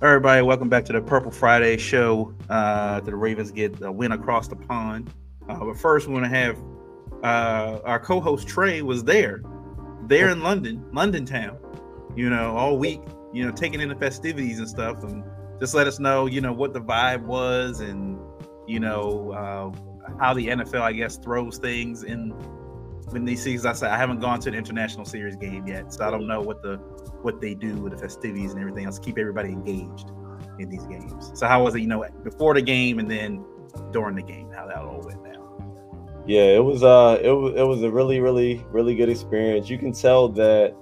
Everybody, welcome back to the Purple Friday show. Uh, the Ravens get the win across the pond. Uh, but first, we want to have uh, our co-host Trey was there, there in London, London town. You know, all week. You know, taking in the festivities and stuff, and just let us know. You know what the vibe was, and you know uh, how the NFL, I guess, throws things in in these seasons. I said I haven't gone to an international series game yet, so I don't know what the what they do with the festivities and everything else. Keep everybody engaged in these games. So how was it? You know, before the game and then during the game, how that all went down. Yeah, it was uh it was it was a really really really good experience. You can tell that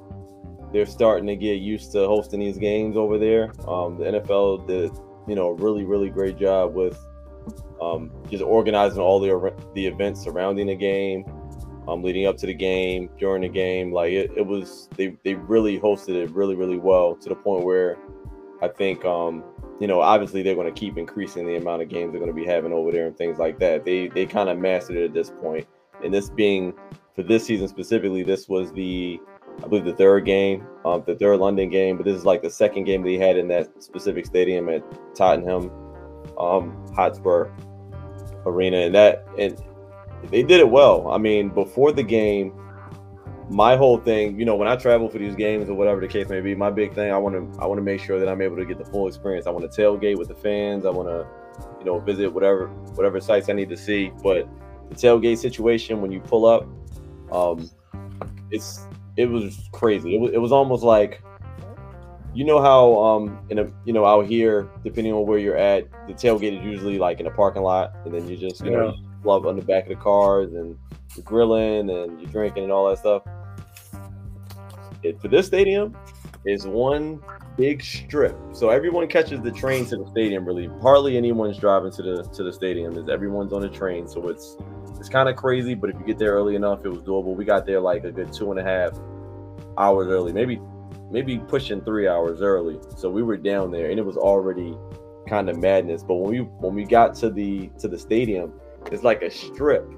they're starting to get used to hosting these games over there. Um, the NFL did you know a really really great job with um, just organizing all the the events surrounding the game um, leading up to the game, during the game. Like it, it was, they, they really hosted it really, really well to the point where I think, um, you know, obviously they're going to keep increasing the amount of games they're going to be having over there and things like that. They, they kind of mastered it at this point. And this being for this season specifically, this was the, I believe the third game, um, the third London game, but this is like the second game they had in that specific stadium at Tottenham um, Hotspur Arena, and that and they did it well. I mean, before the game, my whole thing, you know, when I travel for these games or whatever the case may be, my big thing, I want to, I want to make sure that I'm able to get the full experience. I want to tailgate with the fans. I want to, you know, visit whatever, whatever sites I need to see. But the tailgate situation, when you pull up, um, it's, it was crazy. It was, it was almost like, you know how, um, in a, you know, out here, depending on where you're at, the tailgate is usually like in a parking lot, and then you just, you yeah. know love on the back of the cars and you're grilling and you're drinking and all that stuff. It, for this stadium is one big strip. So everyone catches the train to the stadium. Really, hardly anyone's driving to the to the stadium. Is everyone's on a train. So it's it's kind of crazy. But if you get there early enough, it was doable. We got there like a good two and a half hours early, maybe maybe pushing three hours early. So we were down there, and it was already kind of madness. But when we when we got to the to the stadium, it's like a strip,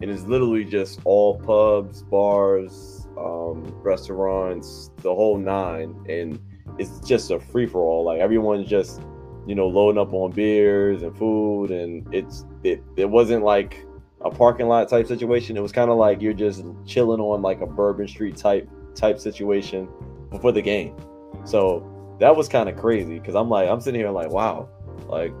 and it's literally just all pubs, bars, um, restaurants, the whole nine, and it's just a free for all. Like everyone's just, you know, loading up on beers and food, and it's it. It wasn't like a parking lot type situation. It was kind of like you're just chilling on like a Bourbon Street type type situation before the game. So that was kind of crazy because I'm like I'm sitting here like wow, like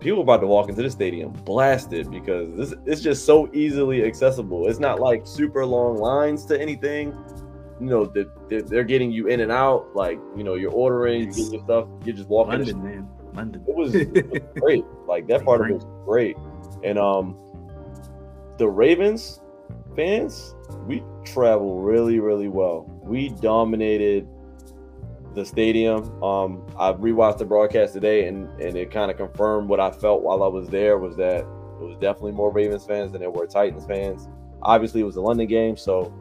people about to walk into the stadium blasted because this it's just so easily accessible. It's not like super long lines to anything. You know, they're, they're getting you in and out. Like, you know, you're ordering, you get your stuff, you're just walking. London, man. London. It was, it was great. Like that part of it was great. And um the Ravens fans, we travel really, really well. We dominated the stadium. Um, I rewatched the broadcast today, and and it kind of confirmed what I felt while I was there was that it was definitely more Ravens fans than there were Titans fans. Obviously, it was a London game, so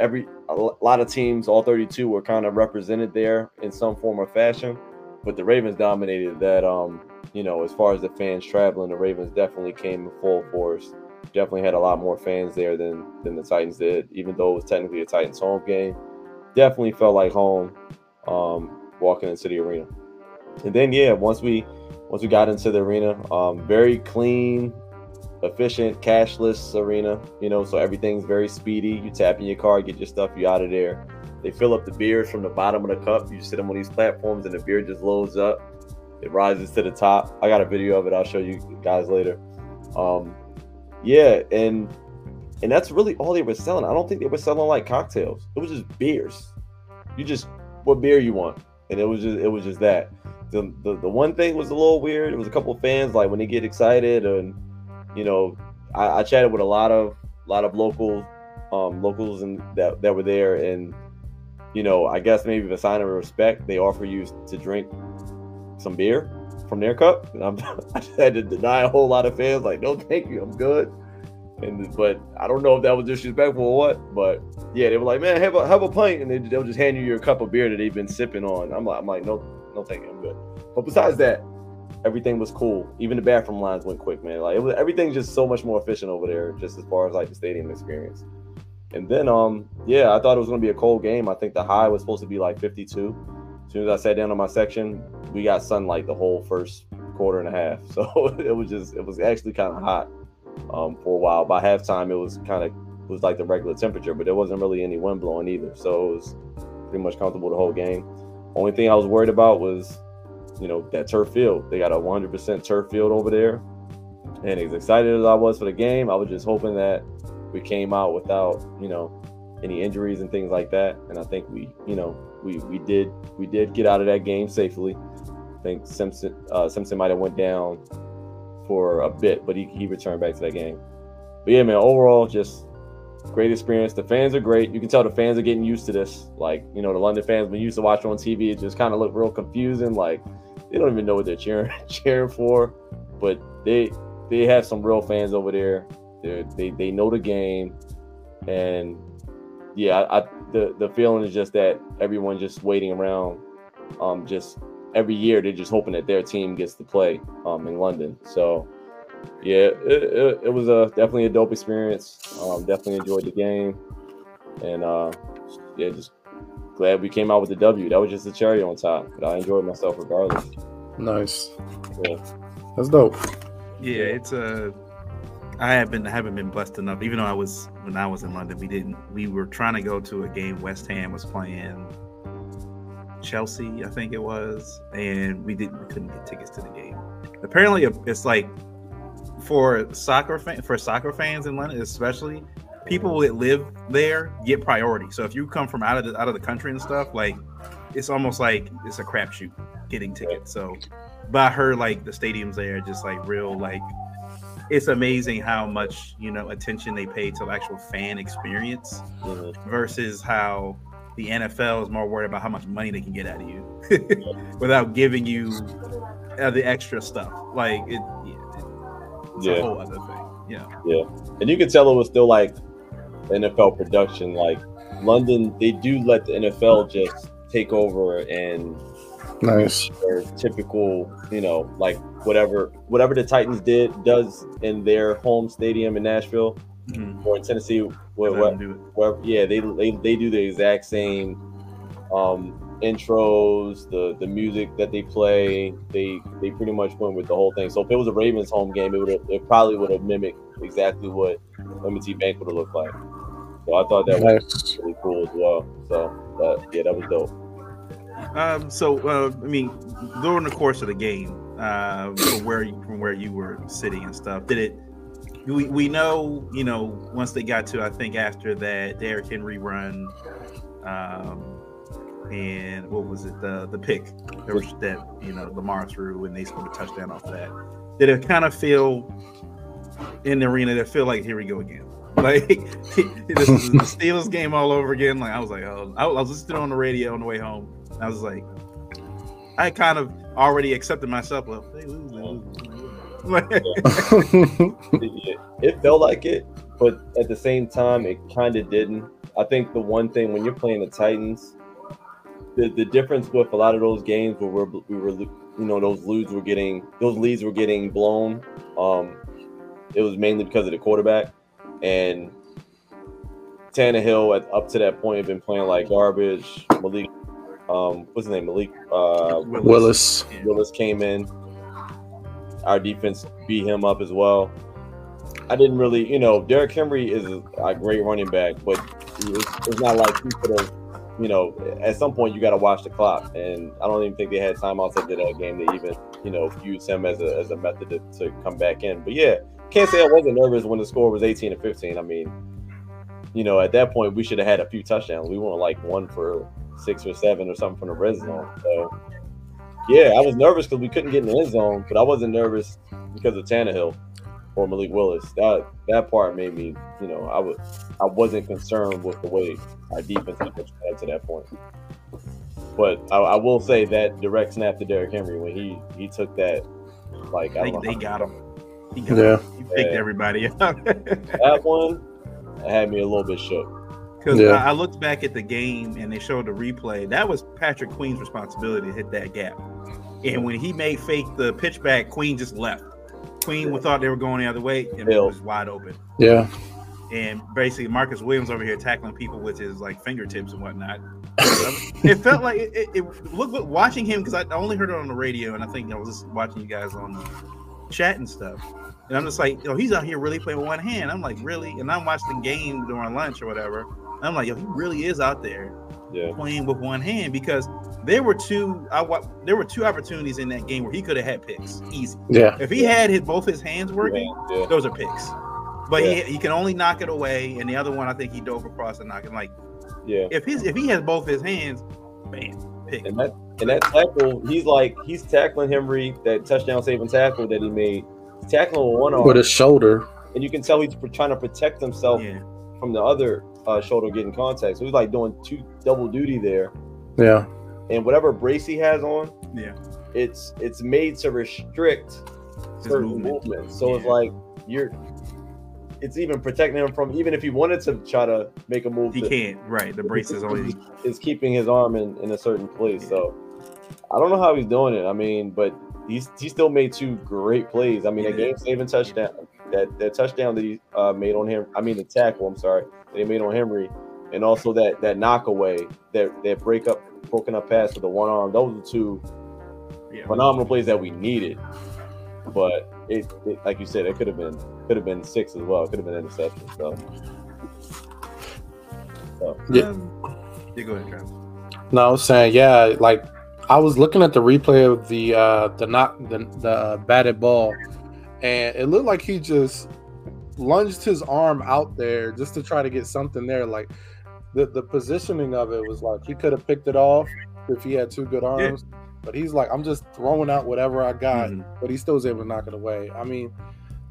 every a lot of teams, all 32, were kind of represented there in some form or fashion. But the Ravens dominated that. Um, you know, as far as the fans traveling, the Ravens definitely came in full force. Definitely had a lot more fans there than than the Titans did, even though it was technically a Titans home game. Definitely felt like home um, walking into the arena. And then yeah, once we once we got into the arena, um, very clean, efficient, cashless arena. You know, so everything's very speedy. You tap in your car, get your stuff, you out of there. They fill up the beers from the bottom of the cup. You sit them on these platforms, and the beer just loads up. It rises to the top. I got a video of it. I'll show you guys later. Um, yeah, and and that's really all they were selling. I don't think they were selling like cocktails. It was just beers. You just what beer you want, and it was just it was just that. The, the, the one thing was a little weird. It was a couple fans like when they get excited, and you know, I, I chatted with a lot of a lot of local um, locals and that that were there, and you know, I guess maybe a sign of respect, they offer you to drink some beer from their cup. And I'm, I had to deny a whole lot of fans, like, no, thank you, I'm good. And but I don't know if that was disrespectful or what. But yeah, they were like, man, have a have a pint, and they, they'll just hand you your cup of beer that they've been sipping on. I'm like, I'm like, no, no, thank you, I'm good. But besides that, everything was cool. Even the bathroom lines went quick, man. Like it was everything's just so much more efficient over there, just as far as like the stadium experience. And then um, yeah, I thought it was gonna be a cold game. I think the high was supposed to be like 52. as soon as I sat down on my section, we got sunlight the whole first quarter and a half. So it was just it was actually kind of hot um, for a while. By halftime, it was kind of was like the regular temperature, but there wasn't really any wind blowing either. So it was pretty much comfortable the whole game. Only thing I was worried about was, you know, that turf field. They got a 100% turf field over there. And as excited as I was for the game, I was just hoping that we came out without, you know, any injuries and things like that. And I think we, you know, we we did we did get out of that game safely. I think Simpson uh, Simpson might have went down for a bit, but he, he returned back to that game. But yeah, man, overall, just great experience. The fans are great. You can tell the fans are getting used to this. Like, you know, the London fans, when you used to watch on TV, it just kind of looked real confusing. Like, they don't even know what they're cheering cheering for. But they they have some real fans over there. They they know the game, and yeah, I, I, the the feeling is just that everyone just waiting around, um, just every year they're just hoping that their team gets to play um in London. So yeah, it, it, it, was a definitely a dope experience. Um, definitely enjoyed the game, and uh, yeah, just glad we came out with the W. That was just a cherry on top, but I enjoyed myself regardless. Nice. Yeah, that's dope. Yeah, it's a. Uh, I have been haven't been blessed enough. Even though I was when I was in London, we didn't. We were trying to go to a game. West Ham was playing Chelsea, I think it was, and we didn't. We couldn't get tickets to the game. Apparently, it's like for soccer fan, for soccer fans in London, especially people that live there get priority. So if you come from out of the out of the country and stuff, like it's almost like it's a crapshoot getting tickets. So, but I heard like the stadiums there just like real like it's amazing how much you know attention they pay to the actual fan experience mm-hmm. versus how the NFL is more worried about how much money they can get out of you without giving you uh, the extra stuff. Like it, it's yeah. a whole other thing. Yeah. Yeah. And you can tell it was still like NFL production. Like London, they do let the NFL just take over and nice their typical, you know, like whatever whatever the Titans did does in their home stadium in Nashville mm-hmm. or in Tennessee. Where, where, where, yeah, they, they they do the exact same um intros, the the music that they play, they they pretty much went with the whole thing. So if it was a Ravens home game, it would it probably would have mimicked exactly what M&T Bank would have looked like. So I thought that nice. was really cool as well. So that, yeah, that was dope. Um, so uh, I mean, during the course of the game, uh, from where you, from where you were sitting and stuff, did it? We, we know you know once they got to I think after that Derrick Henry run, um, and what was it the the pick that, you know Lamar threw and they scored a touchdown off that. Did it kind of feel in the arena that feel like here we go again? Like this is the Steelers game all over again. Like I was like, oh, I was listening on the radio on the way home. I was like, I kind of already accepted myself. Well, they lose, they lose. It felt like it, but at the same time, it kind of didn't. I think the one thing when you're playing the Titans, the, the difference with a lot of those games where we're, we were you know those leads were getting those leads were getting blown um it was mainly because of the quarterback. And Tannehill at, up to that point had been playing like garbage. Malik um what's his name? Malik uh Willis. Willis came in our defense beat him up as well I didn't really you know Derrick Henry is a, great running back but it's, it's not like he could have you know, at some point you got to watch the clock, and I don't even think they had timeouts after that game to even, you know, use him as a as a method to, to come back in. But yeah, can't say I wasn't nervous when the score was 18 to 15. I mean, you know, at that point we should have had a few touchdowns. We weren't like one for six or seven or something from the red zone. So yeah, I was nervous because we couldn't get in the end zone, but I wasn't nervous because of Tannehill or Malik Willis. That that part made me, you know, I was I wasn't concerned with the way our defense had to that point. But I, I, will say that direct snap to Derrick Henry when he he took that, like I they, they got him. He got yeah, him. he picked yeah. everybody up. that one had me a little bit shook. Because yeah. I, I looked back at the game and they showed the replay. That was Patrick Queen's responsibility to hit that gap. And when he made fake the pitch back, Queen just left. Queen thought they were going the other way, and it was wide open. Yeah. and basically Marcus Williams over here tackling people with his like fingertips and whatnot. it felt like it, it, it look, look watching him because I only heard it on the radio and I think I was just watching you guys on chat and stuff. And I'm just like, yo, he's out here really playing with one hand. I'm like, really? And I'm watching the game during lunch or whatever. I'm like, yo, he really is out there Yeah. playing with one hand because there were two. I there were two opportunities in that game where he could have had picks easy. Yeah. If he had his both his hands working, Yeah. those are picks. But Yeah. he, he can only knock it away, and the other one I think he dove across and knocked it. Like Yeah. if his if he has both his hands, bam, pick. And that and that tackle, he's like he's tackling Henry, that touchdown saving tackle that he made. He's tackling with one arm, With his shoulder. and you can tell he's trying to protect himself Yeah, from the other uh, shoulder getting contact. So he's like doing two double duty there. Yeah. And whatever brace he has on, yeah. it's it's made to restrict His certain movement. movements. So it's like you're it's even protecting him from even if he wanted to try to make a move He to- can't. Right. The brace is only. is keeping his arm in, in a certain place. So I don't know how he's doing it. I mean, but he's he still made two great plays. I mean, a Yeah. game saving touchdown. That that touchdown that he uh, made on him. I mean, the tackle. I'm sorry, that he made on Henry, and also that that knockaway, that that break up, broken up pass with the one arm. Those are two Yeah. phenomenal plays that we needed. But it, it like you said, it could have been could have been six as well. It could have been interception. So Yeah. Um, yeah. Go ahead, Travis. No, I was saying, yeah, like I was looking at the replay of the uh the knock the the uh, batted ball, and it looked like he just lunged his arm out there just to try to get something there. Like the the positioning of it was like he could have picked it off if he had two good arms, but he's like, I'm just throwing out whatever I got, Mhm. but he still was able to knock it away. I mean.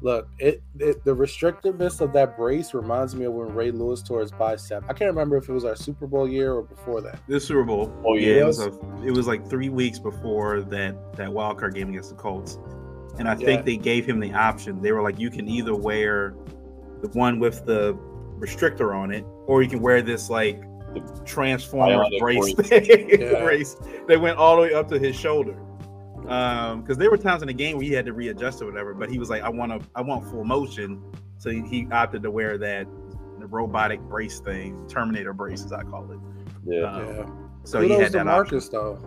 Look, it, it the restrictiveness of that brace reminds me of when Ray Lewis tore his bicep. I can't remember if it was our Super Bowl year or before that. The Super Bowl. Oh, yeah, yeah? it was a, it was like three weeks before that that wild card game against the Colts, and I Yeah. think they gave him the option. They were like, you can either wear the one with the restrictor on it, or you can wear this like transformer Bionic brace. Yeah. brace. They went all the way up to his shoulder. Um, because there were times in the game where he had to readjust or whatever, but he was like, I want to, I want full motion, so he, he opted to wear that the robotic brace thing, Terminator brace, as I call it. yeah. Um, yeah. So he Kudos had to that Marcus though.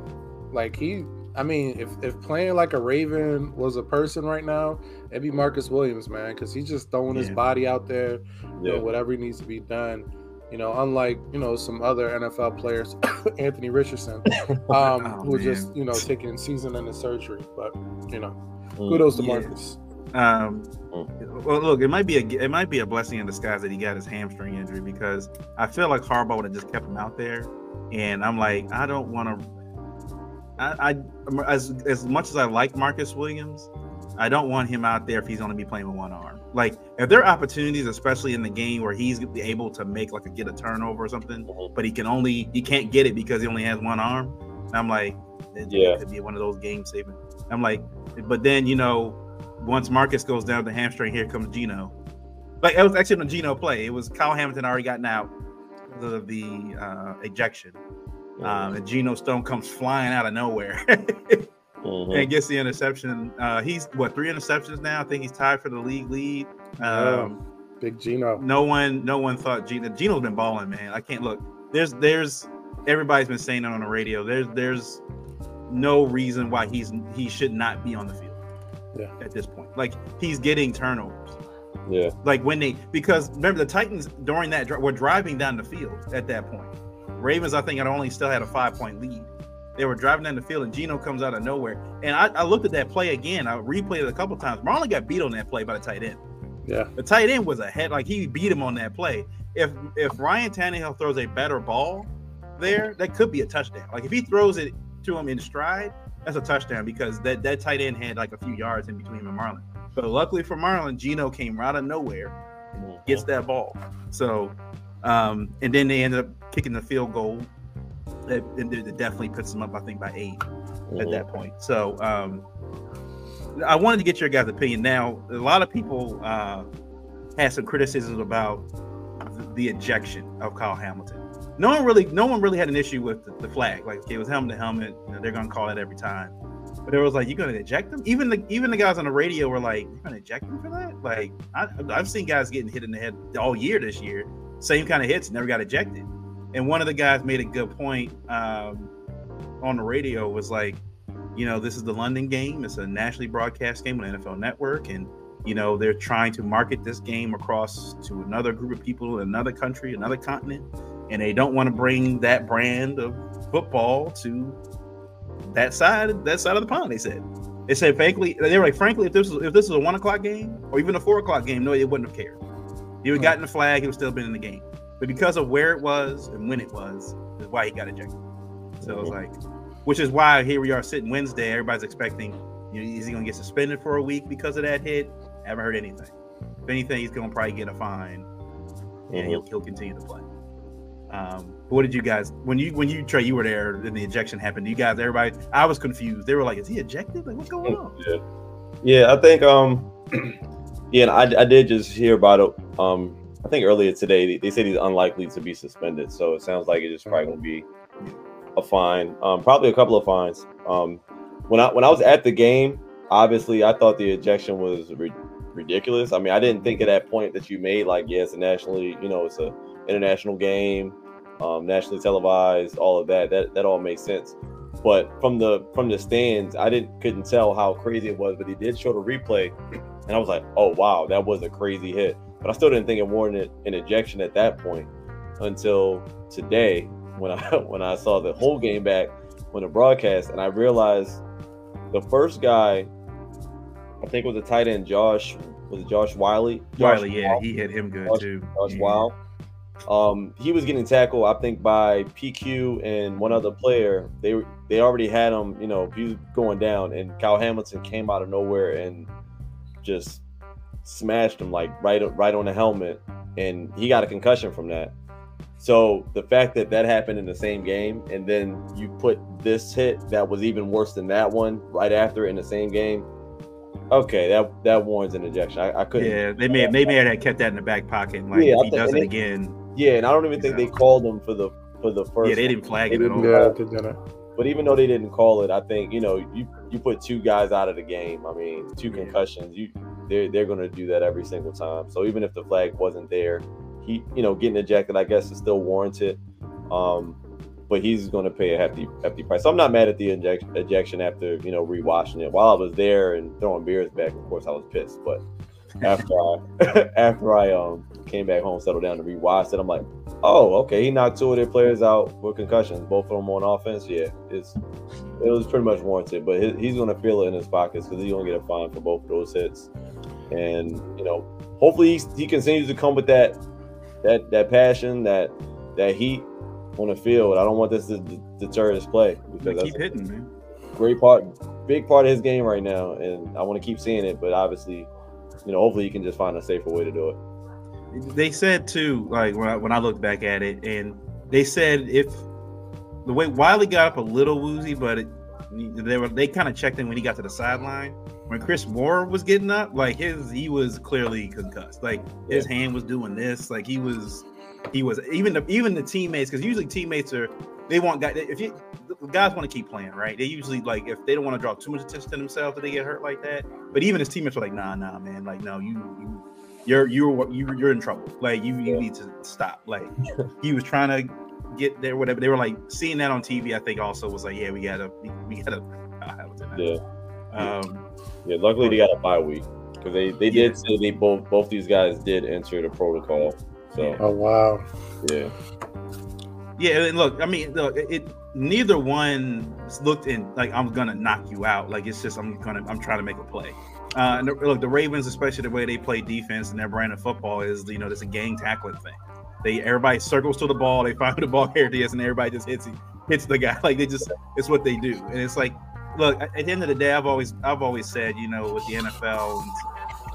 Like he, I mean, if if playing like a Raven was a person right now, it'd be Marcus Williams, man, because he's just throwing his body out there, Yeah. doing whatever needs to be done. You know, unlike you know some other NFL players, Anthony Richardson, um, Oh, who are man. just you know taking season-ending surgery. But you know, Mm. kudos to Yeah. Marcus. Um, Mm. well, look, it might be a it might be a blessing in disguise that he got his hamstring injury because I feel like Harbaugh would have just kept him out there, and I'm like, I don't want to. I, I as as much as I like Marcus Williams, I don't want him out there if he's going to be playing with one arm. Like if there are opportunities, especially in the game where he's able to make like a get a turnover or something, Mhm. but he can only he can't get it because he only has one arm. And I'm like, it, Yeah. it could be one of those game saving. I'm like, but then you know, once Marcus goes down the hamstring, here comes Geno. Like it was actually a Geno play. It was Kyle Hamilton already gotten out because of the uh, ejection, um, and Geno Stone comes flying out of nowhere Mhm. and gets the interception. Uh, he's what three interceptions now? I think he's tied for the league lead. Um, Big Geno. no one, no one thought Geno. Geno's been balling, man. I can't look. There's, there's, everybody's been saying it on the radio. There's, there's no reason why he's he should not be on the field. Yeah. At this point, like he's getting turnovers. Yeah. Like when they, because remember the Titans during that were driving down the field at that point. Ravens, I think, had only still had a five point lead. They were driving down the field, and Geno comes out of nowhere. And I, I looked at that play again. I replayed it a couple times. Marlon got beat on that play by the tight end. Yeah. The tight end was ahead, like he beat him on that play. If if Ryan Tannehill throws a better ball there, that could be a touchdown. Like if he throws it to him in stride, that's a touchdown because that, that tight end had like a few yards in between him and Marlon. But luckily for Marlon, Geno came right out of nowhere, Mhm. gets that ball. So, um, and then they ended up kicking the field goal. And it definitely puts them up, I think, by eight at Mhm. that point. So um, I wanted to get your guys' opinion. Now, a lot of people uh, had some criticisms about the, ejection of Kyle Hamilton. No one really, no one really had an issue with the, the flag. Like it was helmet to helmet. You know, they're gonna call it every time. But it was like, you're gonna eject them? Even the even the guys on the radio were like, "You're gonna eject them for that?" Like, I, I've seen guys getting hit in the head all year this year, same kind of hits, never got ejected. And one of the guys made a good point um, on the radio was like, you know, this is the London game. It's a nationally broadcast game on the NFL Network, and you know they're trying to market this game across to another group of people another country, another continent, and they don't want to bring that brand of football to that side that side of the pond. They said. They said, frankly, they were like, frankly, if this was if this was a one o'clock game or even a four o'clock game, no, they wouldn't have cared. He would have gotten the flag, he would still been in the game. But because of where it was and when it was, is why he got ejected. So it was like, which is why here we are sitting Wednesday. Everybody's expecting, you know, is he going to get suspended for a week because of that hit? I haven't heard anything. If anything, he's going to probably get a fine, and he'll, he'll continue to play. Um, what did you guys when you when you Trey you were there and the ejection happened? You guys, everybody, I was confused. They were like, "Is he ejected? Like, what's going on?" Yeah, yeah. I think um, yeah, I, I did just hear about it. Um, I think earlier today they, they said he's unlikely to be suspended, so it sounds like it's just probably gonna be a fine, um, probably a couple of fines. Um, when I when I was at the game, obviously I thought the ejection was ri- ridiculous. I mean, I didn't think at that point that you made like, yes, yeah, nationally, you know, it's a international game, um, nationally televised, all of that. That that all makes sense. But from the from the stands, I didn't couldn't tell how crazy it was. But he did show the replay, and I was like, oh wow, that was a crazy hit. But I still didn't think it warranted an ejection at that point until today when I when I saw the whole game back when the broadcast, and I realized the first guy, I think it was a tight end Josh was it Josh Wiley? Josh Whyle, yeah, he hit him good Josh, too. Josh yeah. Whyle. Um, he was getting tackled, I think, by PQ and one other player. They they already had him, you know, he was going down, and Kyle Hamilton came out of nowhere and just smashed him like right right on the helmet, and he got a concussion from that. So the fact that that happened in the same game, and then you put this hit that was even worse than that one right after in the same game, okay, that that warrants an ejection. I, I couldn't. Yeah, they may they may have kept that in the back pocket. Like yeah, if he does it they, again. Yeah, and I don't even think they called him for the for the first. Yeah, they didn't flag it at all. Yeah. But even though they didn't call it, I think you know you you put two guys out of the game. I mean, two concussions. You they're they're going to do that every single time. So even if the flag wasn't there, he you know getting ejected, I guess is still warranted. Um, but he's going to pay a hefty hefty price. So I'm not mad at the inject, ejection after you know rewatching it. While I was there and throwing beers back, of course I was pissed. But after I after I um came back home, settled down to rewatch it, I'm like, oh okay, he knocked two of their players out with concussions, both of them on offense. Yeah, it's it was pretty much warranted. But his, he's going to feel it in his pockets because he's going to get a fine for both of those hits. And you know, hopefully he, he continues to come with that that that passion, that that heat on the field. I don't want this to d- deter his play because keep hitting, man. Great part, big part of his game right now, and I want to keep seeing it. But obviously, you know, hopefully, he can just find a safer way to do it. They said too, like when I, when I look back at it, and they said if the way Wiley got up a little woozy, but it, they were they kind of checked in when he got to the sideline. When Chris Moore was getting up, like his he was clearly concussed. Like his yeah. hand was doing this. Like he was he was even the even the teammates because usually teammates are they want guys if you guys want to keep playing right they usually like if they don't want to draw too much attention to themselves that they get hurt like that but even his teammates were like nah nah man like no you you you're you're you, you're in trouble like you you yeah. need to stop like he was trying to get there whatever they were like seeing that on TV I think also was like yeah we gotta we, we gotta yeah um yeah luckily they got a bye week because they they did yeah. say they both both these guys did enter the protocol so, oh wow, yeah, yeah. And look, I mean, look, it neither one looked in like I'm gonna knock you out. Like it's just I'm gonna I'm trying to make a play. Uh, and the, look, the Ravens, especially the way they play defense and their brand of football is, you know, there's a gang tackling thing. They everybody circles to the ball, they find the ball is, and everybody just hits hits the guy. Like they just it's what they do. And it's like, look, at the end of the day, I've always I've always said, you know, with the NFL,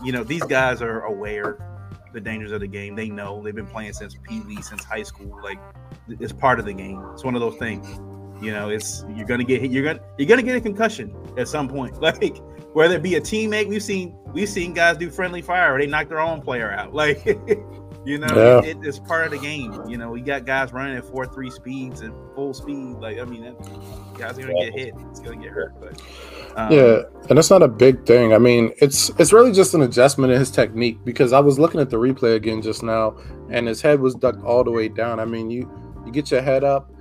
you know, these guys are aware the dangers of the game. They know they've been playing since Pee Wee, since high school. Like it's part of the game. It's one of those things. You know, it's you're gonna get hit. You're gonna you're gonna get a concussion at some point. Like whether it be a teammate, we've seen we've seen guys do friendly fire. Or they knock their own player out. Like you know, yeah. it, it's part of the game. You know, we got guys running at four three speeds and full speed. Like I mean, that, guys are gonna get hit. It's gonna get hurt. But Um, yeah, and it's not a big thing. I mean, it's it's really just an adjustment in his technique because I was looking at the replay again just now, and his head was ducked all the way down. I mean, you you get your head up.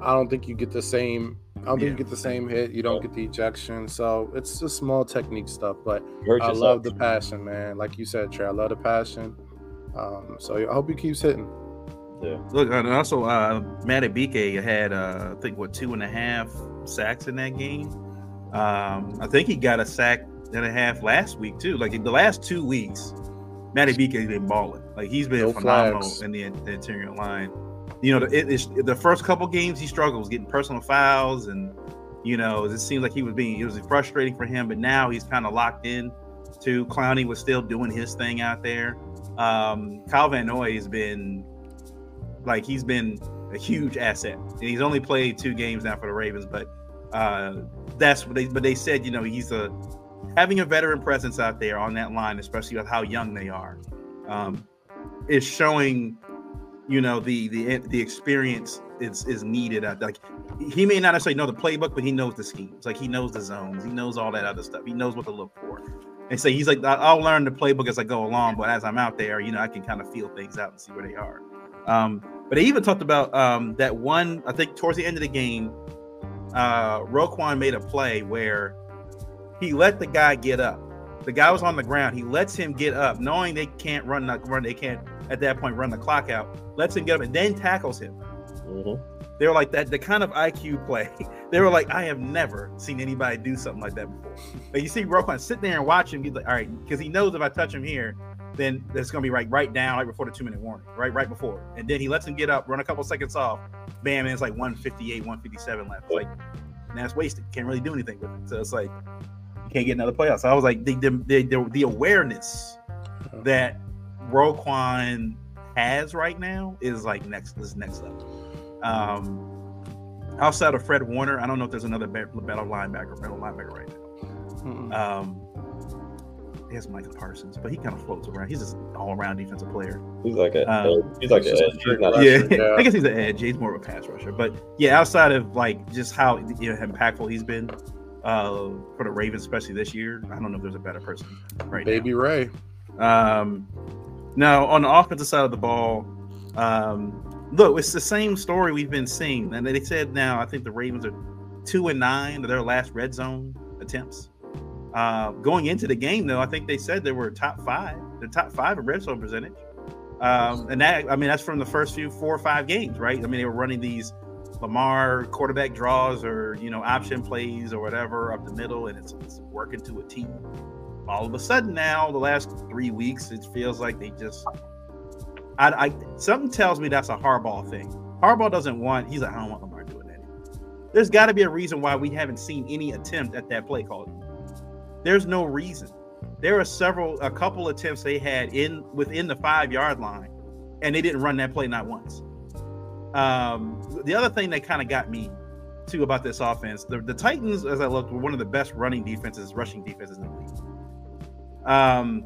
I don't think you get the same. I don't think Yeah. you get the same hit. You don't get the ejection. So it's just small technique stuff. But You hurt I yourself. love the passion, man. Like you said, Trey, I love the passion. Um, so I hope he keeps hitting. Yeah. Look, and also uh, Madubuike had uh, I think what two and a half sacks in that game. Um, I think he got a sack and a half last week too. Like the last two weeks, Madubuike has been balling. Like he's been No phenomenal flags. in the, the interior line. You know, the, it, it's, the first couple games he struggles getting personal fouls, and you know it seems like he was being it was frustrating for him. But now he's kind of locked in. To Clowney was still doing his thing out there. Um, Kyle Van Noy has been like he's been a huge asset. And he's only played two games now for the Ravens, but uh, that's what they. But they said, you know, he's a having a veteran presence out there on that line, especially with how young they are, um, is showing, you know, the the the experience is is needed. Like he may not necessarily know the playbook, but he knows the schemes. Like he knows the zones, he knows all that other stuff. He knows what to look for. And so he's like, "I- I'll learn the playbook as I go along, but as I'm out there, you know, I can kind of feel things out and see where they are. Um, but they even talked about um, that one, I think towards the end of the game, uh, Roquan made a play where he let the guy get up. The guy was on the ground. He lets him get up, knowing they can't run the run. They can't at that point run the clock out. Lets him get up and then tackles him. Mhm. They were like that, the kind of IQ play. They were like, I have never seen anybody do something like that before. But you see Roquan sit there and watch him. He's like, all right, because he knows if I touch him here, then it's gonna be right right down right before the two minute warning, right right before. And then he lets him get up, run a couple seconds off, bam, and it's like 158, 157 left. It's like now it's wasted. Can't really do anything with it. So it's like you can't get another playoff. So I was like, the the, the, the, the awareness that Roquan has right now is like next is next level. Um, outside of Fred Warner, I don't know if there's another better linebacker, better linebacker right now. Mm-mm. Um, he has Micah Parsons, but he kind of floats around. He's just an all-around defensive player. He's like a Um, he's like he's a just a edge. He's not rusher. yeah, yeah. I guess he's an edge. He's more of a pass rusher, but yeah, outside of like just how you know impactful he's been uh, for the Ravens, especially this year, I don't know if there's a better person right Baby Ray. Um, now on the offensive side of the ball, um, look, it's the same story we've been seeing, and they said now I think the Ravens are two and nine of their last red zone attempts. Uh, going into the game, though, I think they said they were top five. The top five in red zone percentage, um, and that I mean that's from the first few four or five games, right? I mean they were running these Lamar quarterback draws or you know option plays or whatever up the middle, and it's, it's working to a T. All of a sudden now, the last three weeks, it feels like they just. I, I something tells me that's a Harbaugh thing. Harbaugh doesn't want. He's like, I don't want Lamar doing that. There's got to be a reason why we haven't seen any attempt at that play call. There's no reason. There are several, a couple attempts they had in within the five yard line, and they didn't run that play not once. Um, the other thing that kind of got me too about this offense, the, the Titans, as I looked, were one of the best running defenses, rushing defenses in the league. Um,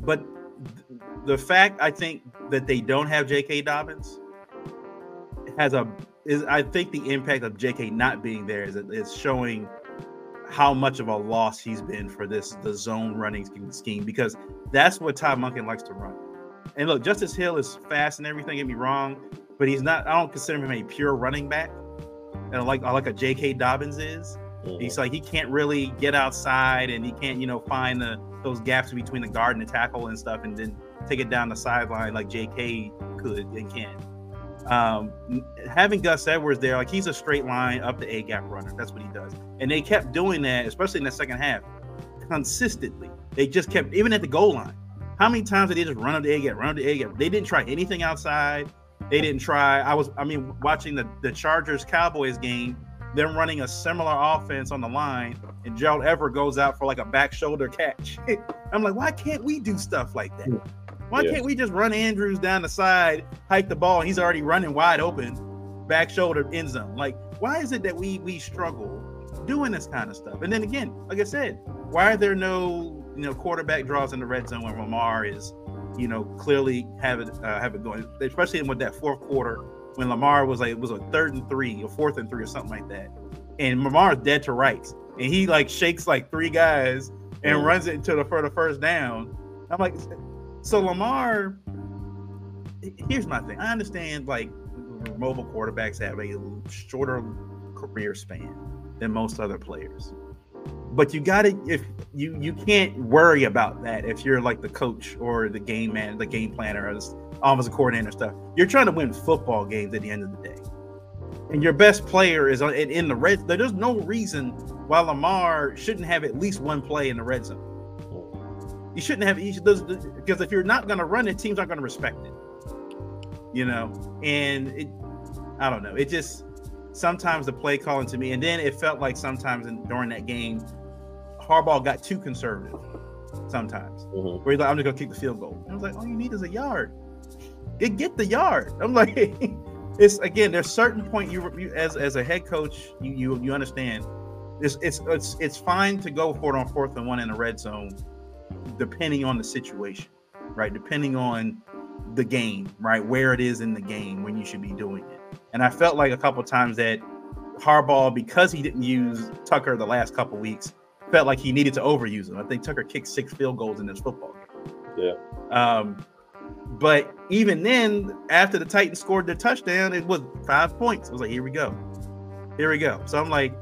but th- the fact I think that they don't have J.K. Dobbins has a is I think the impact of J.K. not being there is is showing how much of a loss he's been for this the zone running scheme- because that's what Todd Monken likes to run. And look, Justice Hill is fast and everything. Get me wrong, but he's not. I don't consider him a pure running back. And like I like a J.K. Dobbins is. Mhm. He's like he can't really get outside and he can't you know find the those gaps between the guard and the tackle and stuff and then take it down the sideline like J.K. could and can. Um, having Gus Edwards there, like he's a straight line up the A gap runner. That's what he does, and they kept doing that, especially in the second half, consistently. They just kept even at the goal line. How many times did they just run up the A gap, run up the A gap? They didn't try anything outside. They didn't try. I was, I mean, watching the the Chargers Cowboys game them running a similar offense on the line, and Gerald Everett goes out for like a back shoulder catch. I'm like, why can't we do stuff like that? Why Yeah. can't we just run Andrews down the side, hike the ball, and he's already running wide open, back shoulder end zone? Like, why is it that we we struggle doing this kind of stuff? And then again, like I said, why are there no you know quarterback draws in the red zone when Lamar is you know clearly have it uh, have it going, especially in with that fourth quarter when Lamar was like it was a third and three or fourth and three or something like that, and Lamar's dead to rights, and he like shakes like three guys and Mhm. runs it into the for the first down. I'm like, so Lamar. Here's my thing. I understand like mobile quarterbacks have a shorter career span than most other players, but you got to if you you can't worry about that if you're like the coach or the game man, the game planner, or the offensive coordinator stuff. You're trying to win football games at the end of the day and your best player is on- in, the red. There's no reason why Lamar shouldn't have at least one play in the red zone. You shouldn't have each of those because if you're not going to run it, teams aren't going to respect it. You know, and it, I don't know. It just sometimes the play calling to me, and then it felt like sometimes in, during that game, Harbaugh got too conservative. Sometimes Mhm. where he's like, "I'm just gonna kick the field goal." I was like, "All you need is a yard. Get get the yard." I'm like, it's again. There's certain point you, you as as a head coach, you you you understand. It's it's it's it's fine to go for it on fourth and one in the red zone, depending on the situation, right? Depending on the game, right? Where it is in the game when you should be doing it. And I felt like a couple times that Harbaugh, because he didn't use Tucker the last couple weeks, felt like he needed to overuse him. I think Tucker kicked six field goals in this football game. Yeah. Um, but even then, after the Titans scored their touchdown, it was five points. I was like, here we go. Here we go. So I'm like,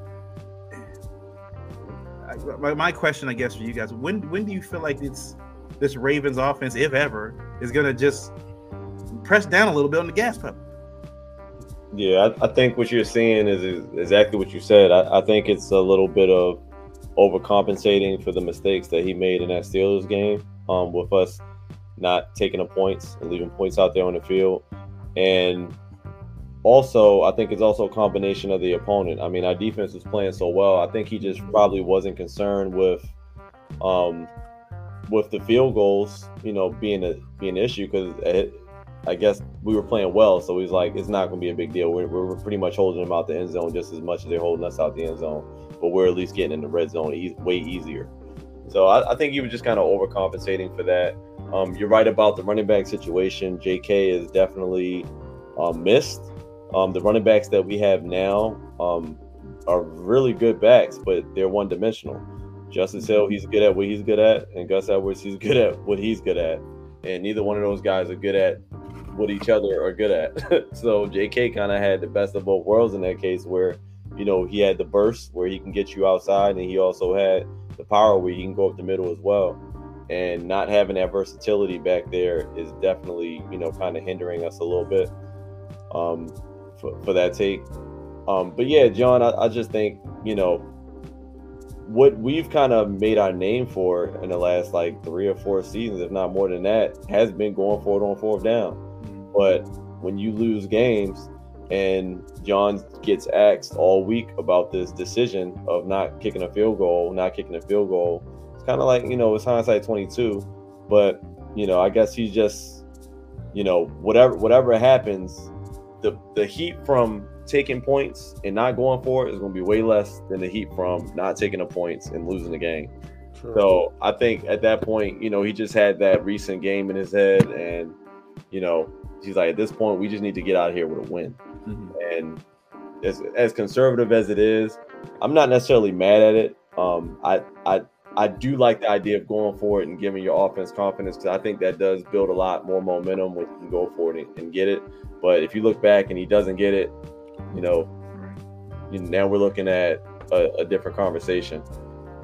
my, my question, I guess, for you guys, when when do you feel like it's this Ravens offense, if ever, is gonna just press down a little bit on the gas pedal? Yeah, I, I think what you're seeing is, is exactly what you said. I, I think it's a little bit of overcompensating for the mistakes that he made in that Steelers game um, with us not taking the points and leaving points out there on the field. And also, I think it's also a combination of the opponent. I mean, our defense was playing so well. I think he just probably wasn't concerned with um, with the field goals, you know, being a being an issue because I guess we were playing well, so he's like, it's not going to be a big deal. We're, we're pretty much holding them out the end zone just as much as they're holding us out the end zone, but we're at least getting in the red zone e- way easier. So I, I think he was just kind of overcompensating for that. Um, you're right about the running back situation. J.K. is definitely um, missed. Um, the running backs that we have now um, are really good backs, but they're one dimensional. Justice Hill, he's good at what he's good at, and Gus Edwards, he's good at what he's good at. And neither one of those guys are good at what each other are good at. so JK kind of had the best of both worlds in that case, where you know he had the burst where he can get you outside, and he also had the power where he can go up the middle as well. And not having that versatility back there is definitely you know kind of hindering us a little bit um, for, for that take. Um, but yeah, John, I, I just think you know what we've kind of made our name for in the last like three or four seasons, if not more than that, has been going for it on fourth down. But when you lose games and John gets asked all week about this decision of not kicking a field goal, not kicking a field goal, kind of like, you know, it's hindsight 22. But, you know, I guess he's just, you know, whatever whatever happens, the the heat from taking points and not going for it is going to be way less than the heat from not taking the points and losing the game. Sure. So I think at that point, you know, he just had that recent game in his head, and you know, he's like, at this point, we just need to get out of here with a win. Mhm. And as as conservative as it is, I'm not necessarily mad at it. Um, I I I do like the idea of going for it and giving your offense confidence because I think that does build a lot more momentum when you can go for it and, get it. But if you look back and he doesn't get it, you know, you, now we're looking at a, a different conversation.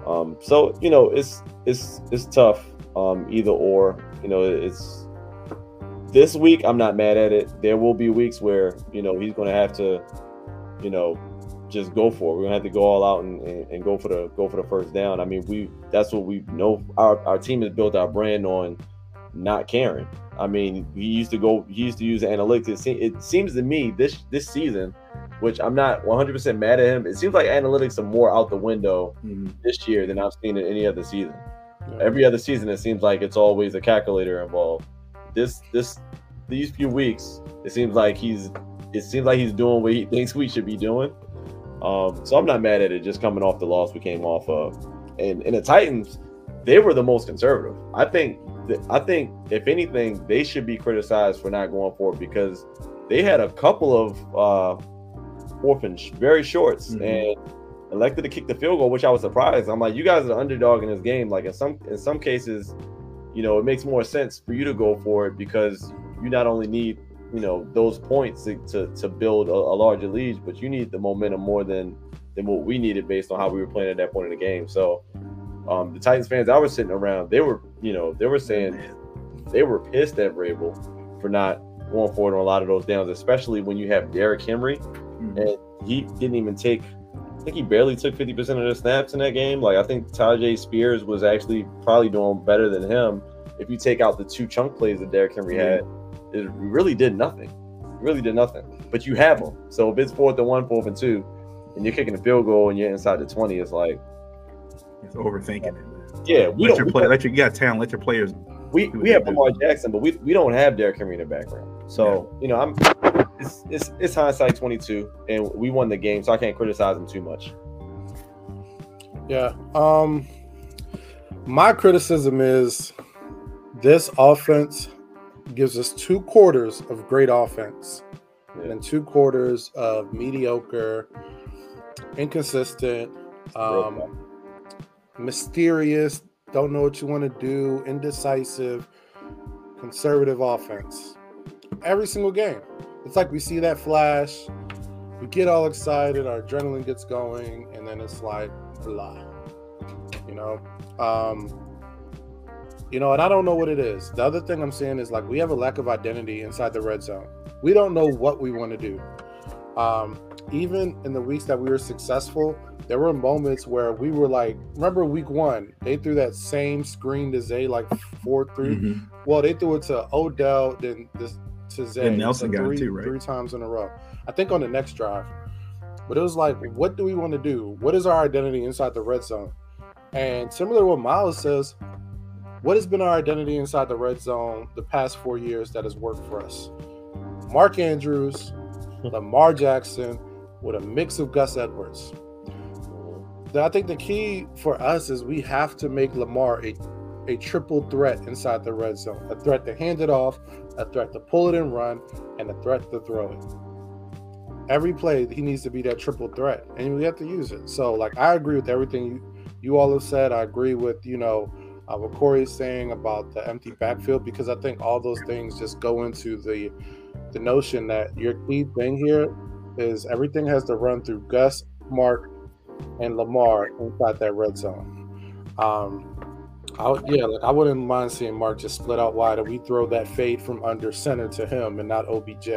Um, so you know, it's it's it's tough. Um, either or, you know, it's this week. I'm not mad at it. There will be weeks where you know he's going to have to, you know, just go for it. We're gonna have to go all out and, and, and go for the go for the first down. I mean, we that's what we know. Our our team has built our brand on not caring. I mean, he used to go. He used to use analytics. It, se- it seems to me this this season, which I'm not 100 percent mad at him. It seems like analytics are more out the window Mhm. this year than I've seen in any other season. Yeah. Every other season, it seems like it's always a calculator involved. This this these few weeks, it seems like he's it seems like he's doing what he thinks we should be doing. Um, so I'm not mad at it. Just coming off the loss we came off of, and and the Titans, they were the most conservative. I think I think if anything, they should be criticized for not going for it because they had a couple of uh, fourth and very shorts, Mhm. and elected to kick the field goal, which I was surprised. I'm like, you guys are the underdog in this game. Like in some in some cases, you know, it makes more sense for you to go for it because you not only need you know those points to to, to build a, a larger lead, but you need the momentum more than than what we needed based on how we were playing at that point in the game. So um, the Titans fans I was sitting around, they were you know they were saying they were pissed at Vrabel for not going forward on a lot of those downs, especially when you have Derrick Henry Mhm. and he didn't even take. I think he barely took fifty percent of the snaps in that game. Like I think Tyjae Spears was actually probably doing better than him. If you take out the two chunk plays that Derrick Henry had, it really did nothing. Really did nothing. But you have them. So if it's fourth and one, fourth and two, and you're kicking a field goal and you're inside the twenty, it's like, It's overthinking it. man. yeah, we let don't. your we play. don't- Let your you got talent. Let your players. we, we have Lamar Jackson, but we, we don't have Derrick Henry in the background. So you know, I'm it's it's it's hindsight 22, and we won the game, so I can't criticize him too much. Yeah. Um my criticism is this offense gives us two quarters of great offense and two quarters of mediocre, inconsistent, um, mysterious, don't know what you want to do, indecisive, conservative offense. Every single game. It's like we see that flash, we get all excited, our adrenaline gets going, and then it's like blah. You know? Um you know, and I don't know what it is. The other thing I'm saying is like we have a lack of identity inside the red zone. We don't know what we want to do. Um, even in the weeks that we were successful, there were moments where we were like, remember week one, they threw that same screen to Zay like four three. Mhm. Well, they threw it to Odell, then this to Zay. And Nelson so got it too, right? Three times in a row. I think on the next drive. But it was like, what do we want to do? What is our identity inside the red zone? And similar to what Miles says, what has been our identity inside the red zone the past four years that has worked for us? Mark Andrews, Lamar Jackson, with a mix of Gus Edwards. I think the key for us is we have to make Lamar a, a triple threat inside the red zone a threat to hand it off, a threat to pull it and run, and a threat to throw it. Every play, he needs to be that triple threat, and we have to use it. So, like, I agree with everything you, you all have said. I agree with, you know, uh, what Corey is saying about the empty backfield because I think all those things just go into the the notion that your key thing here is everything has to run through Gus, Mark, and Lamar inside that red zone. Um, I, yeah, like I wouldn't mind seeing Mark just split out wide and we throw that fade from under center to him and not OBJ.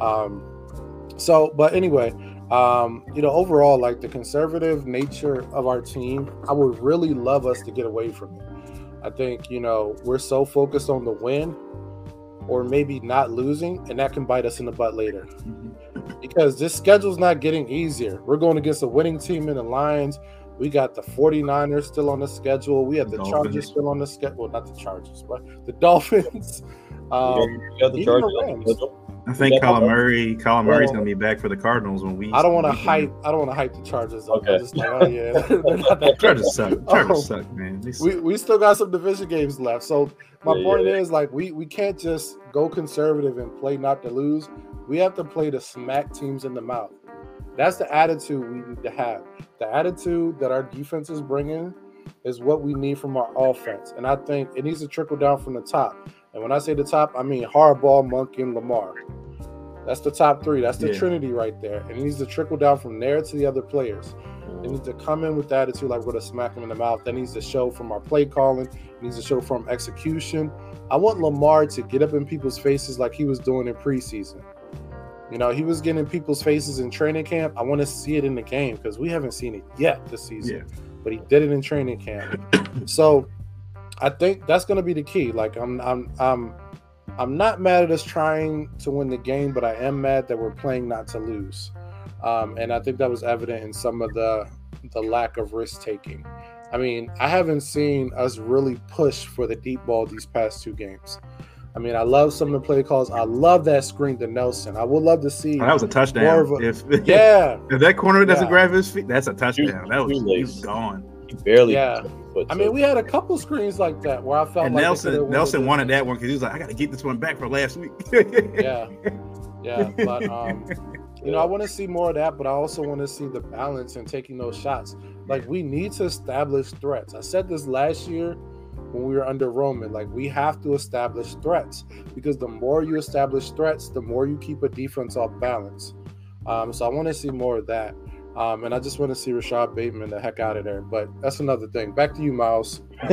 Um, so, but anyway, um, you know, overall, like the conservative nature of our team, I would really love us to get away from it. I think, you know, we're so focused on the win or maybe not losing, and that can bite us in the butt later Mhm. because this schedule's not getting easier. We're going against a winning team in the Lions. We got the 49ers still on the schedule. We have the Dolphins. Chargers still on the schedule. Well, not the Chargers, but the Dolphins. Um, got the Chargers the on the Rams. schedule? I think Yeah. Kyler Murray. Kyler Murray's Well, gonna be back for the Cardinals when we. I don't want to we- hype. I don't want to hype the Chargers up. Okay. I'm just like, oh yeah, they're not that Chargers suck. Chargers Oh. suck, man. Suck. we, we still got some division games left. So my Yeah, point yeah. is like we we can't just go conservative and play not to lose. We have to play to smack teams in the mouth. That's the attitude we need to have. The attitude that our defense is bringing is what we need from our offense, and I think it needs to trickle down from the top. And when I say the top, I mean Harbaugh, Monk, and Lamar. That's the top three. That's the Yeah. trinity right there. And it needs to trickle down from there to the other players. They needs to come in with the attitude like we're gonna smack them in the mouth. That needs to show from our play calling. It needs to show from execution. I want Lamar to get up in people's faces like he was doing in preseason. You know, he was getting in people's faces in training camp. I want to see it in the game because we haven't seen it yet this season. Yeah. But he did it in training camp. so I think that's gonna be the key. Like I'm I'm I'm I'm not mad at us trying to win the game, but I am mad that we're playing not to lose. Um, and I think that was evident in some of the the lack of risk taking. I mean, I haven't seen us really push for the deep ball these past two games. I mean, I love some of the play calls. I love that screen to Nelson. I would love to see. Oh, that was a More touchdown. of a- if yeah, if that corner doesn't Yeah. grab his feet, that's a touchdown. That was he's gone. He barely. Yeah. put his foot I mean, we had a couple screens like that where I felt And like Nelson Nelson wanted the that one because he was like, I got to get this one back for last week. yeah, yeah. But um, You know, I want to see more of that, but I also want to see the balance in taking those shots. Like we need to establish threats. I said this last year when we were under Roman. Like we have to establish threats because the more you establish threats, the more you keep a defense off balance. Um, so I want to see more of that. Um, and I just want to see Rashod Bateman the heck out of there. But that's another thing. Back to you, Miles.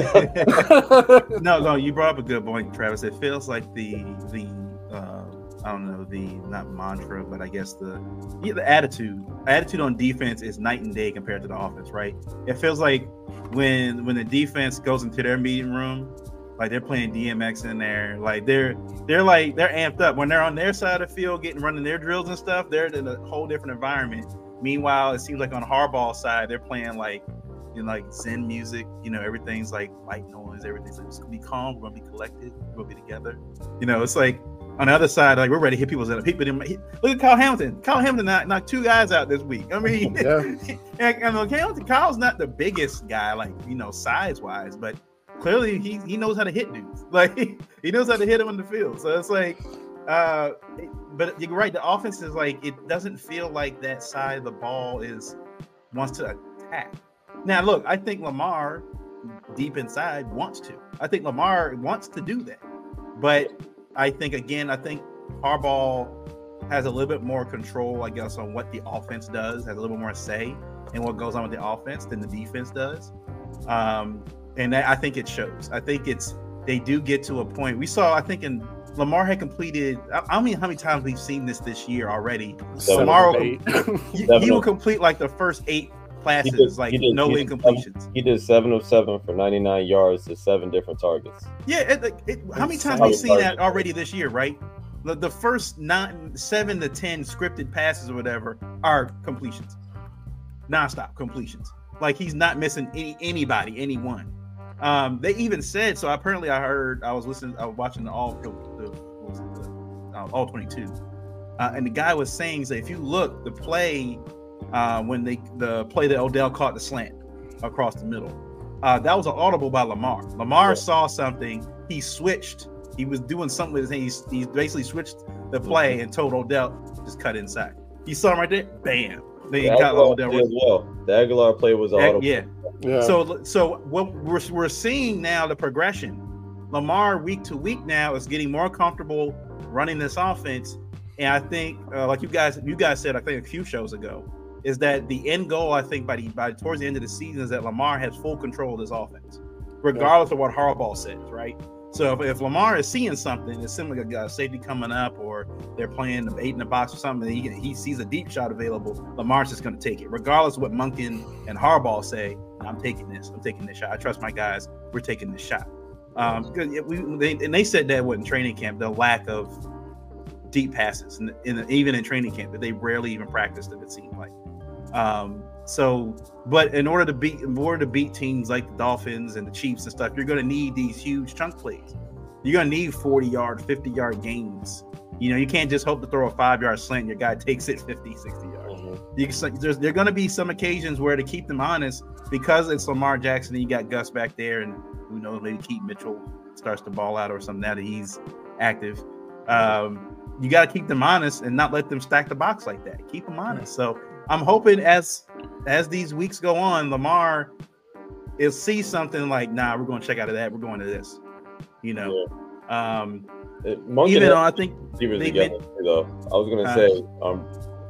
no, no, you brought up a good point, Travis. It feels like the the uh, I don't know the not mantra, but I guess the yeah, the attitude attitude on defense is night and day compared to the offense, right? It feels like when when the defense goes into their meeting room, like they're playing DMX in there, like they're they're like they're amped up when they're on their side of the field, getting running their drills and stuff. They're in a whole different environment. Meanwhile, it seems like on Harbaugh side, they're playing like you know, like Zen music. You know, everything's like white noise. Everything's like, it's gonna be calm. We're gonna be collected. We're gonna be together. You know, it's like on the other side, like we're ready to hit people's in people. Didn't, look at Kyle Hamilton. Kyle Hamilton knocked, knocked two guys out this week. I mean, yeah. and, and Hamilton, Kyle's not the biggest guy, like you know, size wise, but clearly he he knows how to hit dudes. Like he knows how to hit them on the field. So it's like, uh, but you're right. The offense is like it doesn't feel like that side of the ball is wants to attack. Now, look, I think Lamar deep inside wants to. I think Lamar wants to do that, but I think again, I think Harbaugh has a little bit more control, I guess, on what the offense does, has a little bit more say in what goes on with the offense than the defense does. Um, and I think it shows. I think it's they do get to a point. We saw, I think, in Lamar had completed. I, I don't mean how many times we've seen this this year already. Seven Lamar, he, he will complete like the first eight passes, did, like did, no he incompletions. Seven, he did seven of seven for 99 yards to seven different targets. Yeah, it, it, how many times we've seen that already this year, right? The, the first nine, seven to ten scripted passes or whatever are completions, nonstop completions. Like he's not missing any anybody, anyone. Um, they even said so. Apparently, I heard I was listening, I was watching the all the, the, the uh, all twenty two, uh, and the guy was saying that if you look, the play uh, when they the play that Odell caught the slant across the middle. Uh, that was an audible by Lamar. Lamar yeah. saw something. He switched. He was doing something with his hand. He, he basically switched the play and told Odell just cut inside. He saw him right there. Bam. Then he the got Odell. As well. The Agholor play was audible. Yeah. yeah. So so what we're we're seeing now the progression. Lamar week to week now is getting more comfortable running this offense, and I think uh, like you guys you guys said I think a few shows ago is that the end goal, I think, by the by towards the end of the season, is that Lamar has full control of this offense, regardless yeah. of what Harbaugh says, right? So if, if, Lamar is seeing something, it's similar like a safety coming up, or they're playing eight in the box or something, he, he sees a deep shot available, Lamar's just going to take it, regardless of what Monken and Harbaugh say. I'm taking this. I'm taking this shot. I trust my guys. We're taking this shot. Um, we, they, and they said that in training camp, the lack of deep passes, and even in training camp, that they rarely even practiced it. It seemed like. Um, so, but in order to beat, in order to beat teams like the Dolphins and the Chiefs and stuff, you're going to need these huge chunk plays. You're going to need 40 yard, 50 yard gains. You know, you can't just hope to throw a five yard slant. Your guy takes it 50, 60 yards. Mm-hmm. You, there's there are going to be some occasions where to keep them honest because it's Lamar Jackson and you got Gus back there, and who knows, maybe Keaton Mitchell starts to ball out or something now that he's active. Um, you got to keep them honest and not let them stack the box like that. Keep them honest. So I'm hoping as as these weeks go on, Lamar will see something like, nah, we're going to check out of that. We're going to this. You know, yeah. um, it, even though I think receivers together made, though. I was going to uh, say, um,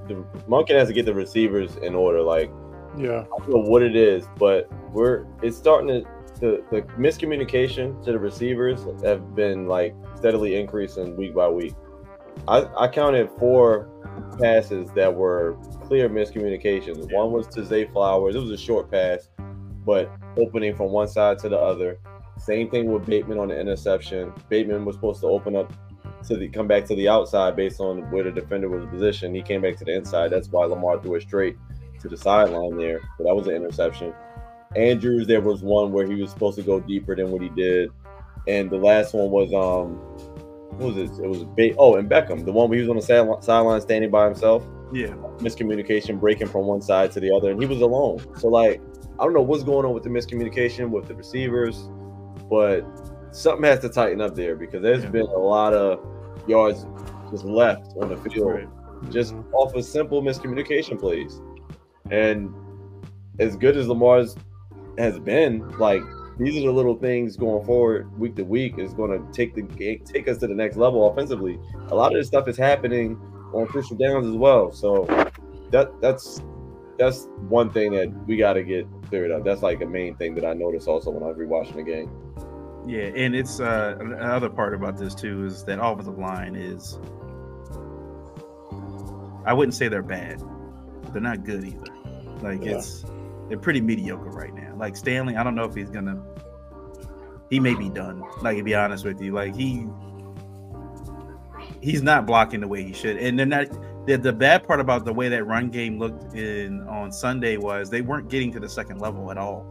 the Monken has to get the receivers in order. Like, yeah, I don't know what it is, but we're it's starting to the, the miscommunication to the receivers have been like steadily increasing week by week. I, I counted four passes that were clear miscommunications. One was to Zay Flowers. It was a short pass, but opening from one side to the other. Same thing with Bateman on the interception. Bateman was supposed to open up to the come back to the outside based on where the defender was positioned. He came back to the inside. That's why Lamar threw it straight to the sideline there. So that was an interception. Andrews, there was one where he was supposed to go deeper than what he did. And the last one was um what was it? It was ba- oh, and Beckham, the one where he was on the sideline standing by himself. Yeah, miscommunication, breaking from one side to the other, and he was alone. So like, I don't know what's going on with the miscommunication with the receivers, but something has to tighten up there because there's yeah. been a lot of yards just left on the field. Right. just Mhm. off of simple miscommunication plays. And as good as Lamar's has been, like these are the little things going forward week to week is going to take the game, take us to the next level offensively. A lot of this stuff is happening on crucial downs as well. So that that's that's one thing that we got to get cleared up. That's like a main thing that I noticed also when I was rewatching the game. Yeah, and it's uh, another part about this too is that offensive line is. I wouldn't say they're bad. They're not good either. Like Yeah. it's they're pretty mediocre right now. Like Stanley, I don't know if he's gonna. He may be done. Like to be honest with you, like he he's not blocking the way he should, and they're not. The, the bad part about the way that run game looked in on Sunday was they weren't getting to the second level at all.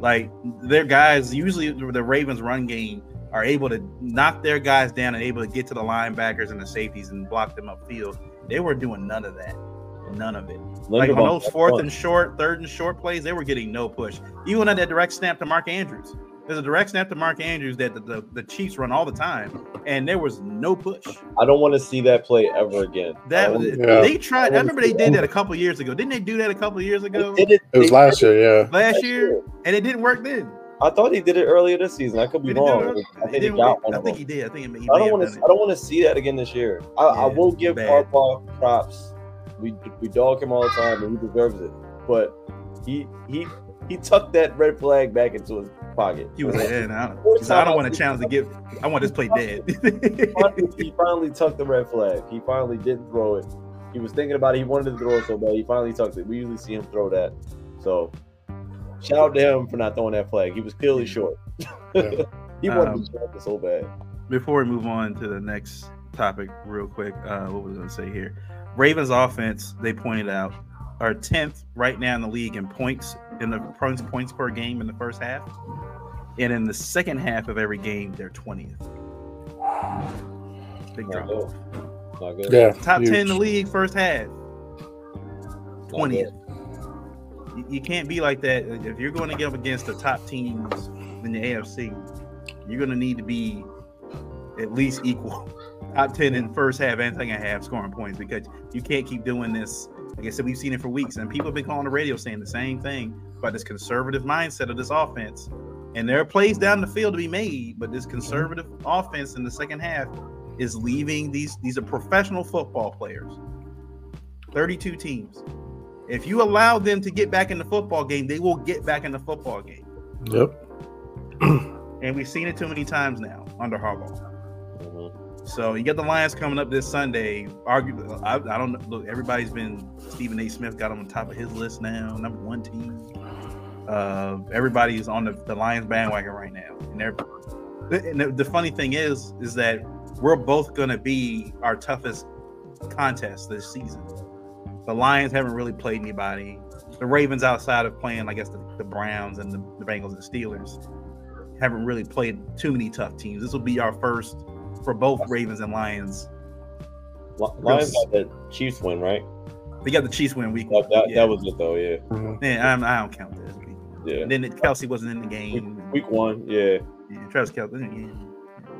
Like their guys, usually the Ravens run game are able to knock their guys down and able to get to the linebackers and the safeties and block them upfield. They were doing none of that. None of it. Like on those fourth and short, third and short plays, they were getting no push. Even on that direct snap to Mark Andrews. There's a direct snap to Mark Andrews that the, the, the Chiefs run all the time, and there was no push. I don't want to see that play ever again. That was, Yeah. they tried. I remember they did that a couple years ago. Didn't they do that a couple years ago? They did it. It was last year, yeah. Last year, and it didn't work then. I thought he did it earlier this season. I could be Did he do it wrong. early? I It think he didn't got one I think he did. I think he, he I don't want to. it. I don't want to see that again this year. I, I Yeah, will give bad. Harbaugh props. We we dog him all the time, and he deserves it. But he he he tucked that red flag back into his pocket. He was like, "Yeah, nah, I don't, First he said, I time don't I want a challenge to give. I want this play dead." he finally tucked the red flag. He finally didn't throw it. He was thinking about it. He wanted to throw it so bad. He finally tucked it. We usually see him throw that. So shout out to him for not throwing that flag. He was clearly short. Yeah. he wanted Um, to throw it so bad. Before we move on to the next topic, real quick, uh, what was I going to say here? Ravens offense, they pointed out, are tenth right now in the league in points in the points points per game in the first half, and in the second half of every game, they're twentieth. Big Not good. off. Not good. Yeah. Top huge. ten in the league first half. Twentieth. You, you can't be like that if you're going to get up against the top teams in the AFC. You're going to need to be at least equal, top ten in first half and second half scoring points because you can't keep doing this. Like I said, we've seen it for weeks, and people have been calling the radio saying the same thing about this conservative mindset of this offense. And there are plays down the field to be made, but this conservative offense in the second half is leaving these. These are professional football players. 32 teams. If you allow them to get back in the football game, they will get back in the football game. Yep. And we've seen it too many times now under Harbaugh. Mhm. So you got the Lions coming up this Sunday. Argue, I, I don't know. Look, everybody's been Stephen A. Smith got them on top of his list now, number one team. Uh, is on the, the Lions bandwagon right now, and they're. And the, the funny thing is, is that we're both going to be our toughest contest this season. The Lions haven't really played anybody. The Ravens, outside of playing, I guess, the, the Browns and the, the Bengals and Steelers, haven't really played too many tough teams. This will be our first for both Ravens and Lions. Li- Lions got that Chiefs win, right? They got the Chiefs win week. That, that, yeah. that was it though. Yeah, Mhm. Yeah, I'm, I don't count that as week. one. Yeah. And then it, Kelce wasn't in the game. Week one, yeah, Yeah, Travis Kelce. Yeah.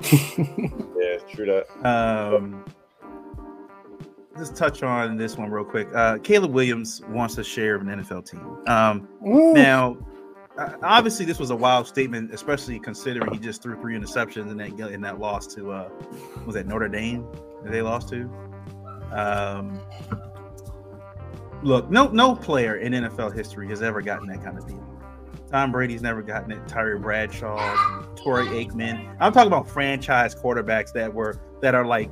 yeah, true that. Um, just touch on this one real quick. Uh, Caleb Williams wants a share of an NFL team. Um, Woo. now, obviously, this was a wild statement, especially considering he just threw three interceptions in that in that loss to uh, was that Notre Dame that they lost to. Um, look, no no player in NFL history has ever gotten that kind of deal. Tom Brady's never gotten it. Terry Bradshaw, Troy Aikman. I'm talking about franchise quarterbacks that were that are like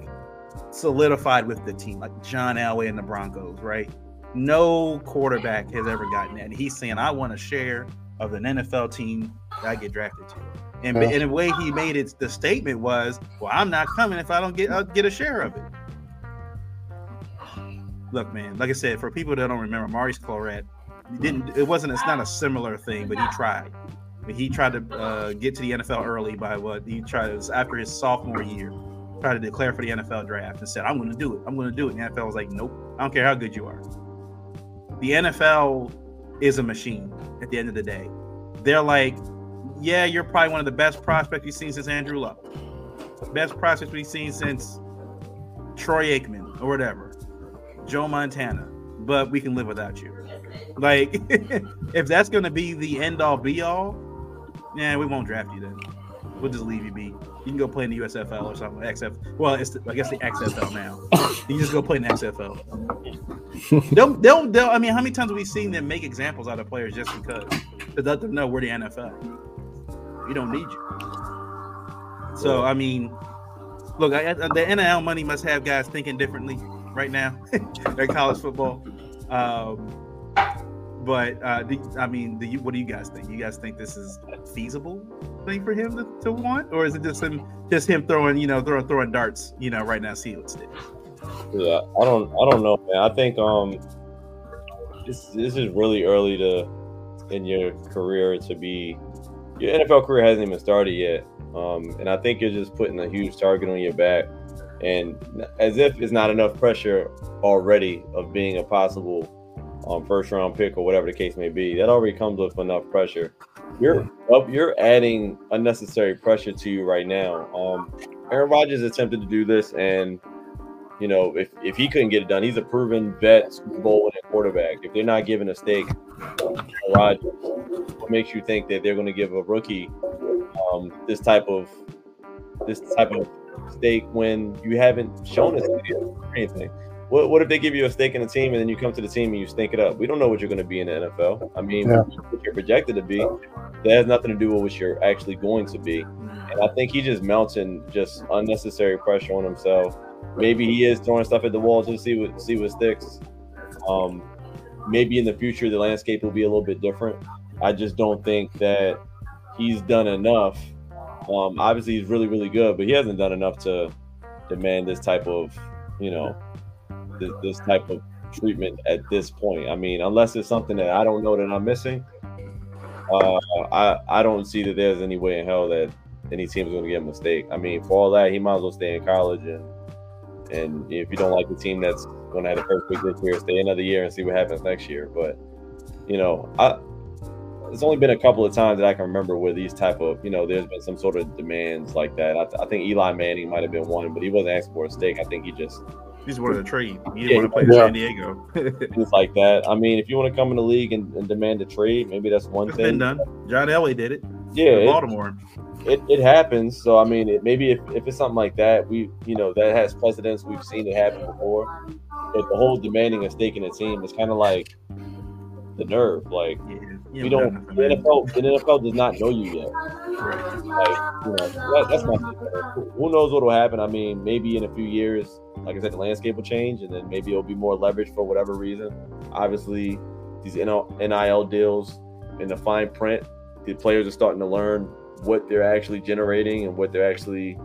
solidified with the team, like John Elway and the Broncos, right? No quarterback has ever gotten that. And he's saying, I want a share of an NFL team that I get drafted to. And Yeah. way, he made it. The statement was, "Well, I'm not coming if I don't get uh, get a share of it." Look, man. Like I said, for people that don't remember, Maurice Clarett didn't. It wasn't. It's not a similar thing, but he tried. He tried to uh, get to the NFL early by what he tried. It was after his sophomore year. Tried to declare for the NFL draft and said, "I'm going to do it. I'm going to do it." And the NFL was like, "Nope. I don't care how good you are." The NFL is a machine. At the end of the day, they're like, "Yeah, you're probably one of the best prospects we've seen since Andrew Luck, best prospects we've seen since Troy Aikman or whatever." Joe Montana, but we can live without you. Like, if that's to be the end all be all, yeah, we won't draft you then. We'll just leave you be. You can go play in the USFL or something. XF. Well, it's the, I guess the XFL now. You can just go play in the XFL. they'll, they'll, they'll, I mean, how many times have we seen them make examples out of players just because to let them know we're the NFL. We don't need you. So I mean, look, I, the NIL money must have guys thinking differently right now at college football. Um, but uh, I mean, what do you guys think? You guys think this is feasible thing for him to, to want, or is it just him just him throwing you know throwing throwing darts you know right now? See what sticks. Yeah, I don't I don't know, man. I think um this this is really early to in your career to be your NFL career hasn't even started yet. Um, and I think you're just putting a huge target on your back, and as if it's not enough pressure already of being a possible um, first round pick or whatever the case may be. That already comes with enough pressure. You're up. You're adding unnecessary pressure to you right now. Um, Aaron Rodgers attempted to do this, and you know if, if he couldn't get it done, he's a proven vet Super Bowl winning quarterback. If they're not giving a stake, Rodgers, what makes you think that they're going to give a rookie um, this type of this type of stake when you haven't shown us anything? What, what if they give you a stake in a team and then you come to the team and you stink it up? We don't know what you're going to be in the NFL. I mean, yeah. what you're projected to be, that has nothing to do with what you're actually going to be. And I think he's just mounting just unnecessary pressure on himself. Maybe he is throwing stuff at the wall to see what see what sticks. Um, maybe in the future the landscape will be a little bit different. I just don't think that he's done enough. Um, obviously, he's really really good, but he hasn't done enough to demand this type of you know this, this type of treatment at this point. I mean, unless it's something that I don't know that I'm missing, uh, I I don't see that there's any way in hell that any team is going to get a mistake. I mean, for all that, he might as well stay in college and and if you don't like the team that's going to have first pick this year, stay another year and see what happens next year. But you know, I it's only been a couple of times that I can remember where these type of you know there's been some sort of demands like that. I, I think Eli Manning might have been one, but he wasn't asking for a stake. I think he just just wanted a trade. He didn't yeah, want to play in San Diego. Things like that. I mean, if you want to come in the league and, and demand a trade, maybe that's one it's thing. Been done. John Elway did it. Yeah, Baltimore. It, it happens. So I mean, it, maybe if, if it's something like that, we you know that has precedence. We've seen it happen before. But the whole demanding a stake in a team is kind of like the nerve. Like yeah, we don't. The NFL, the NFL does not know you yet. Like you know, that, that's my. Thing. Who knows what will happen? I mean, maybe in a few years like I said, the landscape will change, and then maybe it'll be more leverage for whatever reason. Obviously, these NIL deals in the fine print, the players are starting to learn what they're actually generating and what they're actually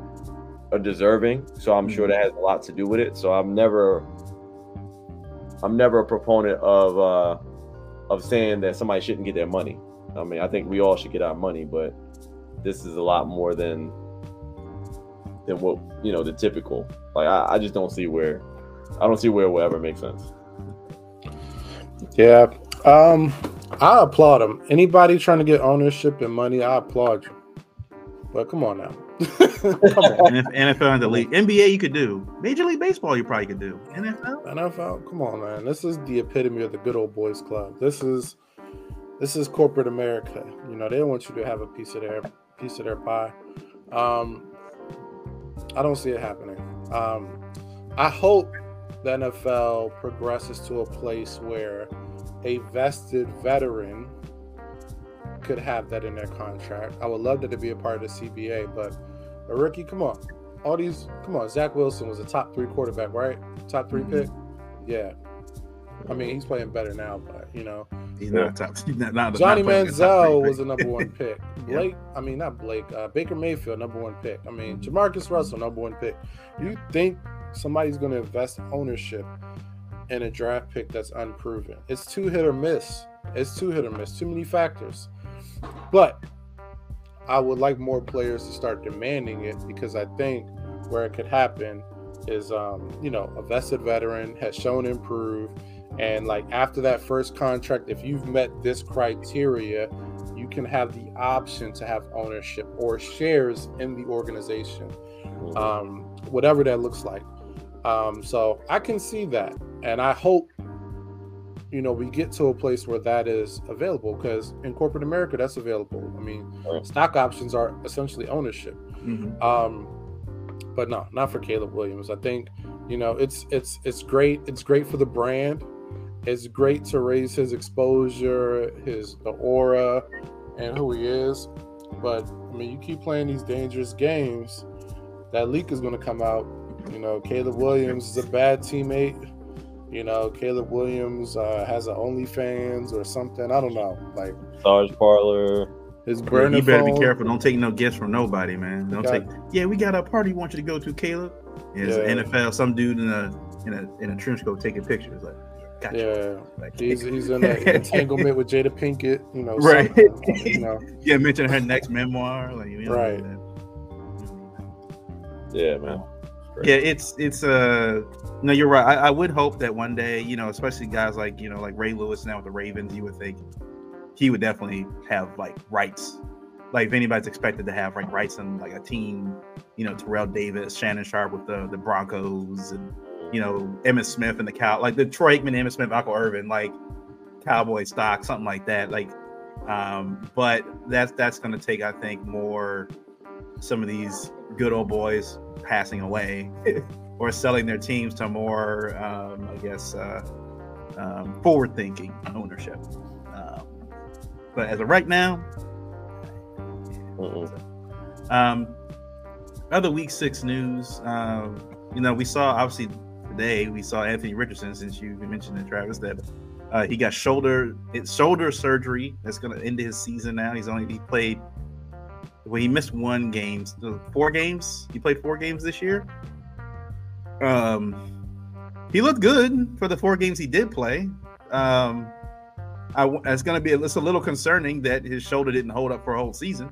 are deserving. So I'm sure that has a lot to do with it. So I'm never, I'm never a proponent of uh, of saying that somebody shouldn't get their money. I mean, I think we all should get our money, but this is a lot more than than what you know the typical. Like I, I just don't see where I don't see where it will ever make sense. Yeah, um, I applaud them. Anybody trying to get ownership and money, I applaud you. But come on now. come on. NFL and the league. NBA you could do. Major League Baseball you probably could do. NFL? NFL, come on, man. This is the epitome of the good old boys club. This is this is corporate America. You know, they want you to have a piece of their piece of their pie. Um, I don't see it happening. Um, I hope the NFL progresses to a place where a vested veteran could have that in their contract. I would love that to be a part of the CBA, but a rookie, come on. All these, come on. Zach Wilson was a top three quarterback, right? Top 3 mm-hmm. pick. Yeah. I mean, he's playing better now, but you know, he's not top. He's not, not Johnny not Manziel was a number one pick. Blake, yeah. I mean, not Blake. Uh, Baker Mayfield, number one pick. I mean, Jamarcus Russell, number one pick. You think somebody's going to invest ownership in a draft pick that's unproven? It's too hit or miss. It's too hit or miss. Too many factors. But I would like more players to start demanding it because I think where it could happen is, um, you know, a vested veteran has shown improve and like after that first contract, if you've met this criteria, you can have the option to have ownership or shares in the organization, mm-hmm. um, whatever that looks like. Um, so I can see that, and I hope you know we get to a place where that is available because in corporate America that's available. I mean, Right. stock options are essentially ownership. Mhm. Um, but no, not for Caleb Williams. I think you know it's it's it's great. It's great for the brand. It's great to raise his exposure, his the aura, and who he is. But I mean, you keep playing these dangerous games, that leak is going to come out. You know, Caleb Williams is a bad teammate. You know, Caleb Williams uh, has an OnlyFans or something. I don't know. Like Sarge Parlor. his Yeah, burner you better phone. be careful. Don't take no gifts from nobody, man. Don't Got- take. Yeah, we got a party we want you to go to, Caleb. Yeah, it's Yeah. NFL. Some dude in a in a in a trench coat taking pictures. Like, gotcha. Yeah, Like, he's he's in an entanglement with Jada Pinkett. You know, Right. You know, yeah, mention her next memoir. Like, you know, Right. Yeah, man. Yeah, it's it's uh no, you're right. I, I would hope that one day, you know, especially guys like you know like Ray Lewis now with the Ravens, you would think he would definitely have like rights. Like if anybody's expected to have like rights in like a team, you know, Terrell Davis, Shannon Sharpe with the the Broncos, and you know Emmitt Smith and the Cow, like the Troy Aikman, Emmitt Smith, Michael Irvin, like Cowboy stock, something like that. Like, um, but that's that's going to take, I think, more some of these good old boys passing away or selling their teams to more, um, I guess, uh, um, forward-thinking ownership. Um, but as of right now, um, other week six news. Um, you know, we saw obviously today we saw Anthony Richardson since you mentioned it, Travis, that uh, he got shoulder shoulder surgery that's going to end his season now. He's only he played well, he missed one game, four games. He played four games this year. Um, he looked good for the four games he did play. Um, I, it's going to be it's a little concerning that his shoulder didn't hold up for a whole season.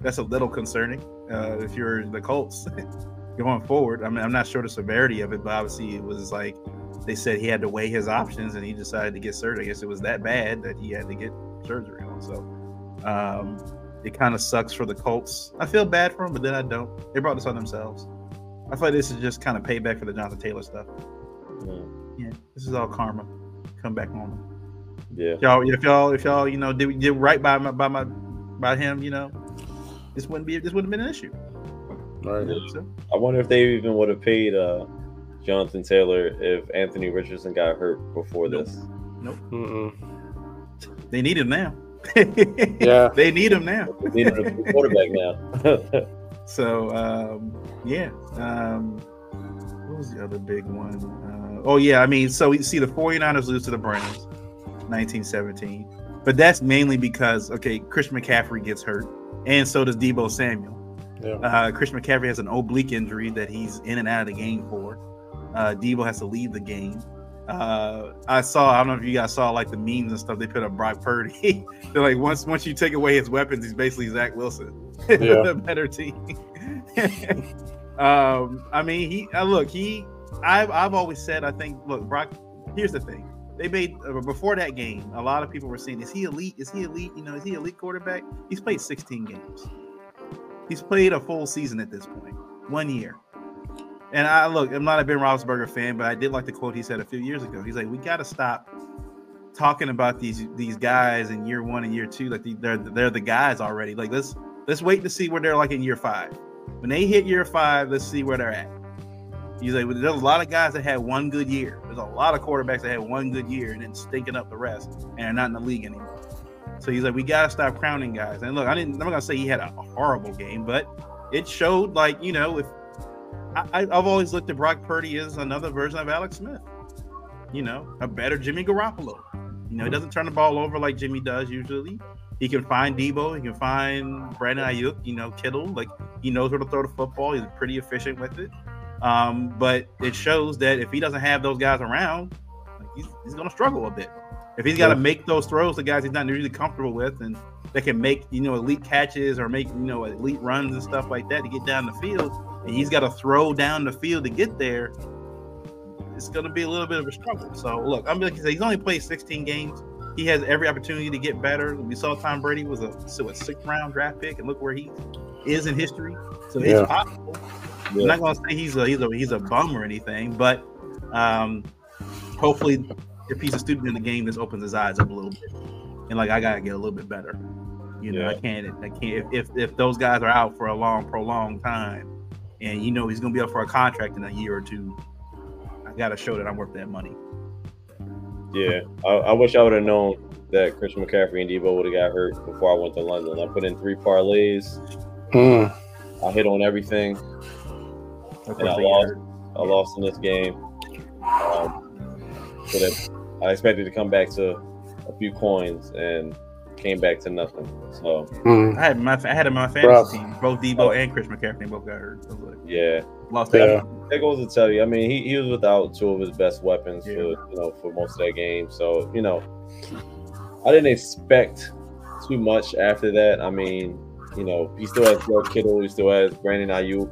That's a little concerning uh, if you're the Colts going forward. I mean, I'm not sure the severity of it, but obviously it was like they said he had to weigh his options and he decided to get surgery. I guess it was that bad that he had to get surgery on. So um, it kind of sucks for the Colts. I feel bad for them, but then I don't. They brought this on themselves. I feel like this is just kind of payback for the Jonathan Taylor stuff. Mm. Yeah, this is all karma. Come back on them. Yeah. Y'all, if y'all, if y'all, you know, did, did right by my, by my, by him, you know, this wouldn't be, this wouldn't have been an issue. Right? I wonder if they even would have paid uh, Jonathan Taylor if Anthony Richardson got hurt before Nope. this. Mm-mm. they need him now. Yeah. they need him now. They need a quarterback now. So um, yeah. Um, what was the other big one? Uh, oh yeah, I mean, so we see the 49ers lose to the Browns, 1917. But that's mainly because okay, Chris McCaffrey gets hurt, and so does Deebo Samuel. Yeah. Uh, Chris McCaffrey has an oblique injury that he's in and out of the game for. Uh, Deebo has to leave the game. Uh, I saw, I don't know if you guys saw like the memes and stuff. They put up Brock Purdy. They're like, once once you take away his weapons, he's basically Zach Wilson, Yeah. the better team. um, I mean, he uh, look, he. I've I've always said, I think, look, Brock. Here's the thing. They made uh, before that game. A lot of people were saying, "Is he elite? Is he elite? You know, is he elite quarterback?" He's played 16 games. He's played a full season at this point, one year. And I look, I'm not a Ben Roethlisberger fan, but I did like the quote he said a few years ago. He's like, "We got to stop talking about these these guys in year one and year two. Like they're they're the guys already. Like let's let's wait to see where they're like in year five. When they hit year five, let's see where they're at." He's like, "There's a lot of guys that had one good year. There's a lot of quarterbacks that had one good year and then stinking up the rest, and are not in the league anymore." So he's like, "We got to stop crowning guys." And look, I didn't. I'm not gonna say he had a horrible game, but it showed like you know if I, I've always looked at Brock Purdy as another version of Alex Smith. You know, a better Jimmy Garoppolo. You know, he doesn't turn the ball over like Jimmy does usually. He can find Deebo. He can find Brandon Aiyuk. You know, Kittle. Like he knows where to throw the football. He's pretty efficient with it. Um, but it shows that if he doesn't have those guys around, like he's, he's going to struggle a bit. If he's got to make those throws to guys he's not usually comfortable with, and that can make you know elite catches or make you know elite runs and stuff like that to get down the field, and he's got to throw down the field to get there, it's going to be a little bit of a struggle. So look, I'm like I said, he's only played 16 games. He has every opportunity to get better. We saw Tom Brady was a so a sixth round draft pick, and look where he is in history. So Yeah. it's possible. I'm not gonna say he's a he's a he's a bum or anything, but um, hopefully, if he's a student in the game, this opens his eyes up a little bit. And like I gotta get a little bit better. You know, Yeah. I can't I can't if, if if those guys are out for a long, prolonged time, and you know he's gonna be up for a contract in a year or two, I gotta show that I'm worth that money. Yeah, I, I wish I would have known that Chris McCaffrey and Deebo would have got hurt before I went to London. I put in three parlays. Mm. I hit on everything. And I lost. hurt. I lost in this game. Um, so that I expected to come back to a few coins and came back to nothing. So Mm. I had my I had him my fantasy Rough. team. Both Deebo and Chris McCaffrey both got hurt. Like, yeah, lost Yeah. that. that goes to tell you. I mean, he, he was without two of his best weapons Yeah. for you know for most of that game. So you know, I didn't expect too much after that. I mean, you know, he still has Joe Kittle, he still has Brandon Aiyuk,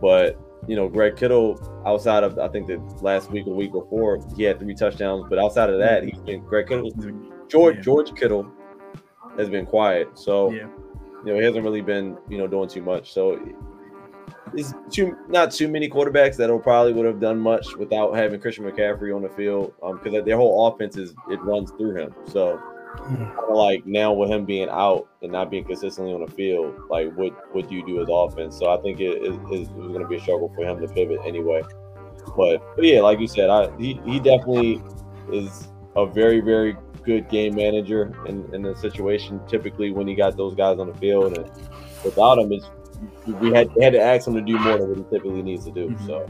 but you know, Greg Kittle outside of I think the last week or week before he had three touchdowns, but outside of that, he's been Greg Kittle, George Yeah. George Kittle has been quiet. So Yeah. you know, he hasn't really been, you know, doing too much. So it's too not too many quarterbacks that'll probably would have done much without having Christian McCaffrey on the field. Um, because their whole offense is it runs through him. So Like now with him being out and not being consistently on the field, like what what do you do as offense? So I think it is it, it was gonna be a struggle for him to pivot anyway. But, but yeah, like you said, I he, he definitely is a very, very good game manager in, in the situation. Typically, when he got those guys on the field, and without him, it's we had had to ask him to do more than what he typically needs to do. Mhm. So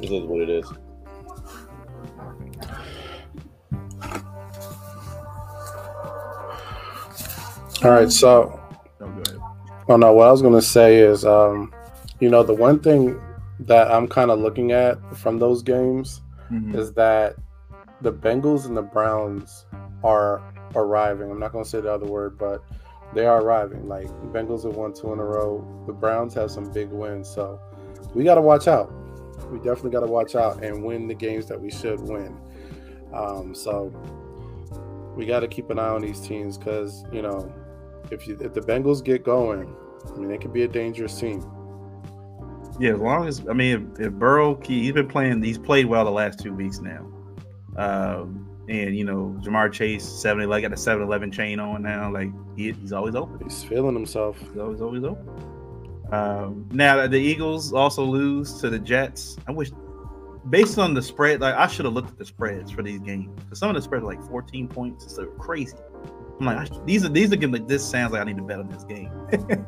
this is what it is. All right, so Oh. Oh no, what I was gonna say is, um, you know, the one thing that I'm kind of looking at from those games Mhm. is that the Bengals and the Browns are arriving. I'm not gonna say the other word, but they are arriving. Like the Bengals have won two in a row. The Browns have some big wins, so we got to watch out. We definitely got to watch out and win the games that we should win. Um, so we got to keep an eye on these teams because you know if you if the Bengals get going, I mean, it could be a dangerous team. Yeah, as long as I mean, if, if Burrow, he, he's been playing. He's played well the last two weeks now. Um, and you know, Ja'Marr Chase, seven like got a 7-Eleven chain on now. Like he, he's always open. He's feeling himself. He's always always open. Um, now the Eagles also lose to the Jets. I wish, based on the spread, like I should have looked at the spreads for these games because some of the spreads are like 14 points. It's so crazy. I'm like, I these are these are getting like this sounds like I need to bet on this game. Yeah.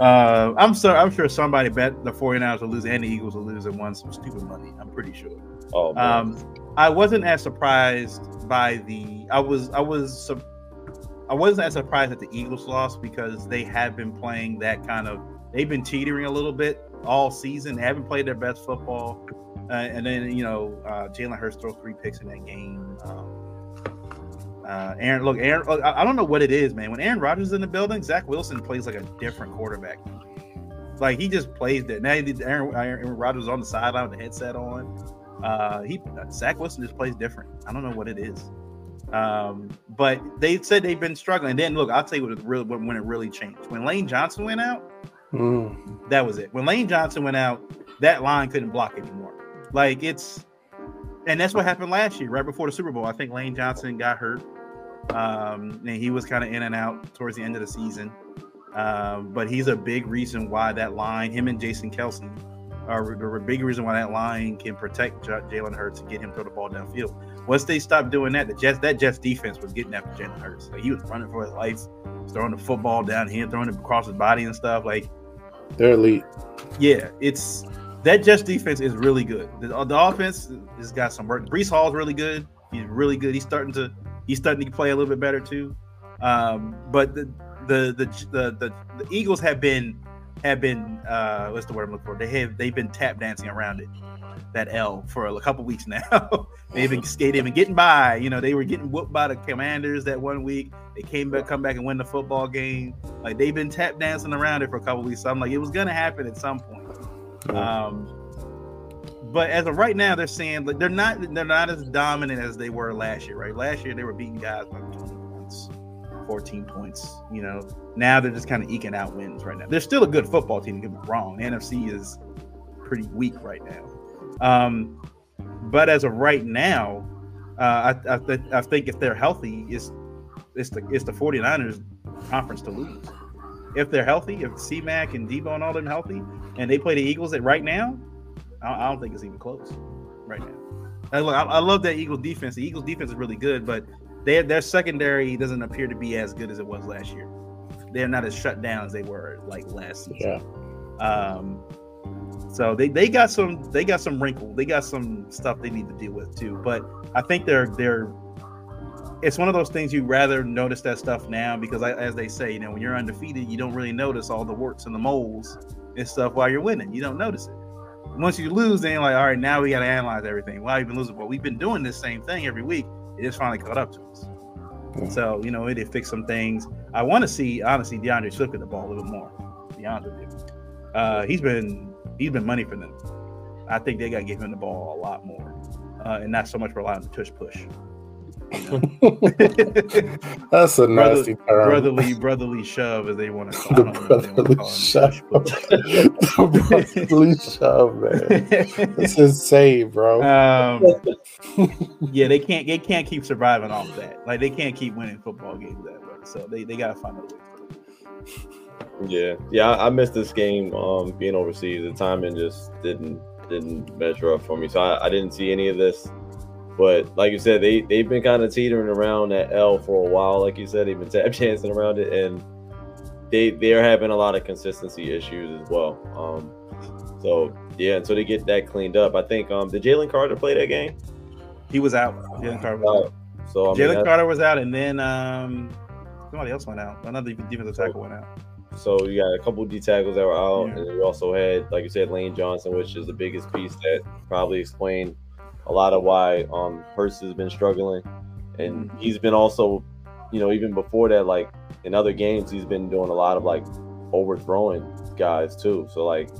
Uh, I'm so I'm sure somebody bet the 49ers will lose and the Eagles will lose and won some stupid money. I'm pretty sure. Oh, man. Um, I wasn't as surprised by the. I was I was sur- I wasn't as surprised at the Eagles lost because they have been playing that kind of. They've been teetering a little bit all season. They haven't played their best football, uh, and then you know uh, Jalen Hurts throws three picks in that game. Um, uh, Aaron, look, Aaron. Look, I, don't know what it is, man. When Aaron Rodgers is in the building, Zach Wilson plays like a different quarterback. Like he just plays that. Now Aaron, Aaron Rodgers on the sideline with the headset on. Uh, he Zach Wilson just plays different. I don't know what it is. Um, but they said they've been struggling. And then look, I'll tell you what it really when it really changed. When Lane Johnson went out, Mm. that was it. When Lane Johnson went out, that line couldn't block anymore. Like it's, and that's what happened last year, right before the Super Bowl. I think Lane Johnson got hurt, um, and he was kind of in and out towards the end of the season. Um, but he's a big reason why that line, him and Jason Kelce, are the a big reason why that line can protect J- Jalen Hurts and get him throw the ball downfield. Once they stopped doing that, the Jets that Jets defense was getting after Jalen Hurts. Like he was running for his life, throwing the football down here, throwing it across his body and stuff. Like They're elite. yeah, it's that Jets defense is really good. The, the offense has got some work. Breece Hall's really good. He's really good. He's starting to he's starting to play a little bit better too. Um, but the the, the the the the Eagles have been have been uh what's the word I'm looking for? They have they've been tap dancing around it. That L for a couple weeks now. they've been skating and getting by. You know, they were getting whooped by the Commanders that one week. They came back, come back and win the football game. Like they've been tap dancing around it for a couple weeks. So I'm like, it was gonna happen at some point. Um, but as of right now, they're saying like they're not they're not as dominant as they were last year. Right? Last year they were beating guys by 20 points, 14 points. You know, now they're just kind of eking out wins right now. They're still a good football team. Don't get me wrong. The NFC is pretty weak right now. Um, but as of right now, uh, I, I, th- I think if they're healthy, it's it's the it's the 49ers conference to lose. If they're healthy, if C-Mac and Deebo and all them healthy, and they play the Eagles at right now, I, I don't think it's even close right now. I, I, love that Eagles defense. The Eagles defense is really good, but their their secondary doesn't appear to be as good as it was last year. They're not as shut down as they were like last season. Yeah. Um, so they, they got some they got some wrinkle. They got some stuff they need to deal with too. But I think they're they're it's one of those things you rather notice that stuff now because I, as they say, you know, when you're undefeated, you don't really notice all the warts and the moles and stuff while you're winning. You don't notice it. Once you lose, then you're like, all right, now we got to analyze everything. Why have you been losing? Well, we've been doing this same thing every week. It just finally caught up to us. Mm-hmm. So, you know, it did fix some things. I want to see, honestly, D'Andre Swift get the ball a little more. D'Andre Uh, he's been he's been money for them. I think they got to give him the ball a lot more, uh, and not so much rely on the tush push. That's a nasty Brother, brotherly brotherly shove, as they want to call the brotherly shove. the brotherly shove, man. It's insane, bro. Um, yeah, they can't they can't keep surviving off that. Like they can't keep winning football games that way. So they, they gotta find a way. Yeah, yeah, I, I missed this game um, being overseas. The timing just didn't didn't measure up for me, so I, I didn't see any of this. But like you said, they they've been kind of teetering around that L for a while. Like you said, they've been tap chancing around it, and they they're having a lot of consistency issues as well. Um, so yeah, until they get that cleaned up, I think um, did Jalen Carter play that game? He was out. Jalen Carter was out. So I mean, Jalen Carter was out, and then um, somebody else went out. Another defensive tackle went out. So you got a couple D tackles that were out, yeah. and you also had, like you said, Lane Johnson, which is the biggest piece that probably explained a lot of why um Hurts has been struggling, and he's been also, you know, even before that, like in other games, he's been doing a lot of like overthrowing guys too. So like,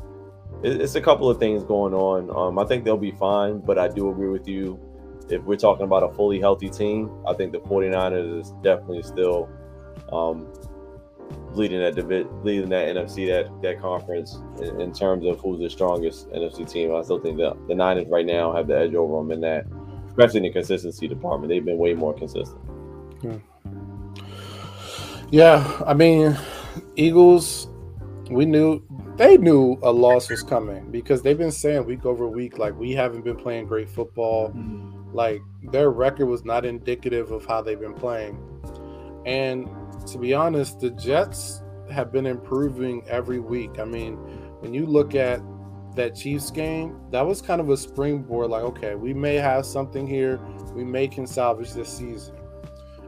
it's a couple of things going on. Um, I think they'll be fine, but I do agree with you. If we're talking about a fully healthy team, I think the 49ers is definitely still um, leading that leading that NFC that that conference in, in, terms of who's the strongest NFC team. I still think that the Niners right now have the edge over them in that, especially in the consistency department. They've been way more consistent. Yeah, yeah I mean, Eagles. We knew they knew a loss was coming because they've been saying week over week like we haven't been playing great football. Mm-hmm. Like their record was not indicative of how they've been playing, and to be honest, the Jets have been improving every week. I mean, when you look at that Chiefs game, that was kind of a springboard like, okay, we may have something here. We may can salvage this season.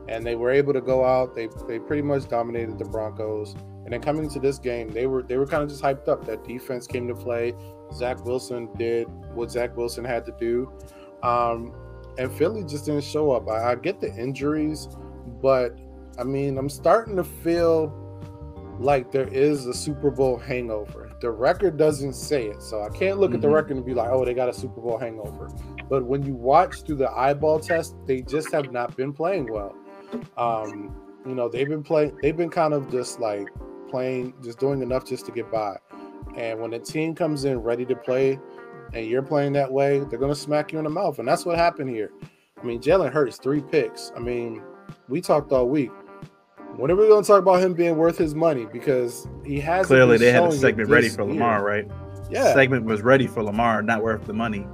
And they were able to go out. They they pretty much dominated the Broncos. And then coming to this game, they were they were kind of just hyped up. That defense came to play. Zach Wilson did what Zach Wilson had to do. Um, and Philly just didn't show up. I, I get the injuries, but I mean, I'm starting to feel like there is a Super Bowl hangover. The record doesn't say it, so I can't look mm-hmm. at the mm-hmm. record and be like, "Oh, they got a Super Bowl hangover." But when you watch through the eyeball test, they just have not been playing well. Um, you know, they've been playing. They've been kind of just like playing, just doing enough just to get by. And when a team comes in ready to play, and you're playing that way, they're going to smack you in the mouth, and that's what happened here. I mean, Jalen Hurts three picks. I mean, we talked all week. When are we going to talk about him being worth his money? Because he has clearly they had a segment ready for Lamar, right? Yeah, segment was ready for Lamar, not worth the money.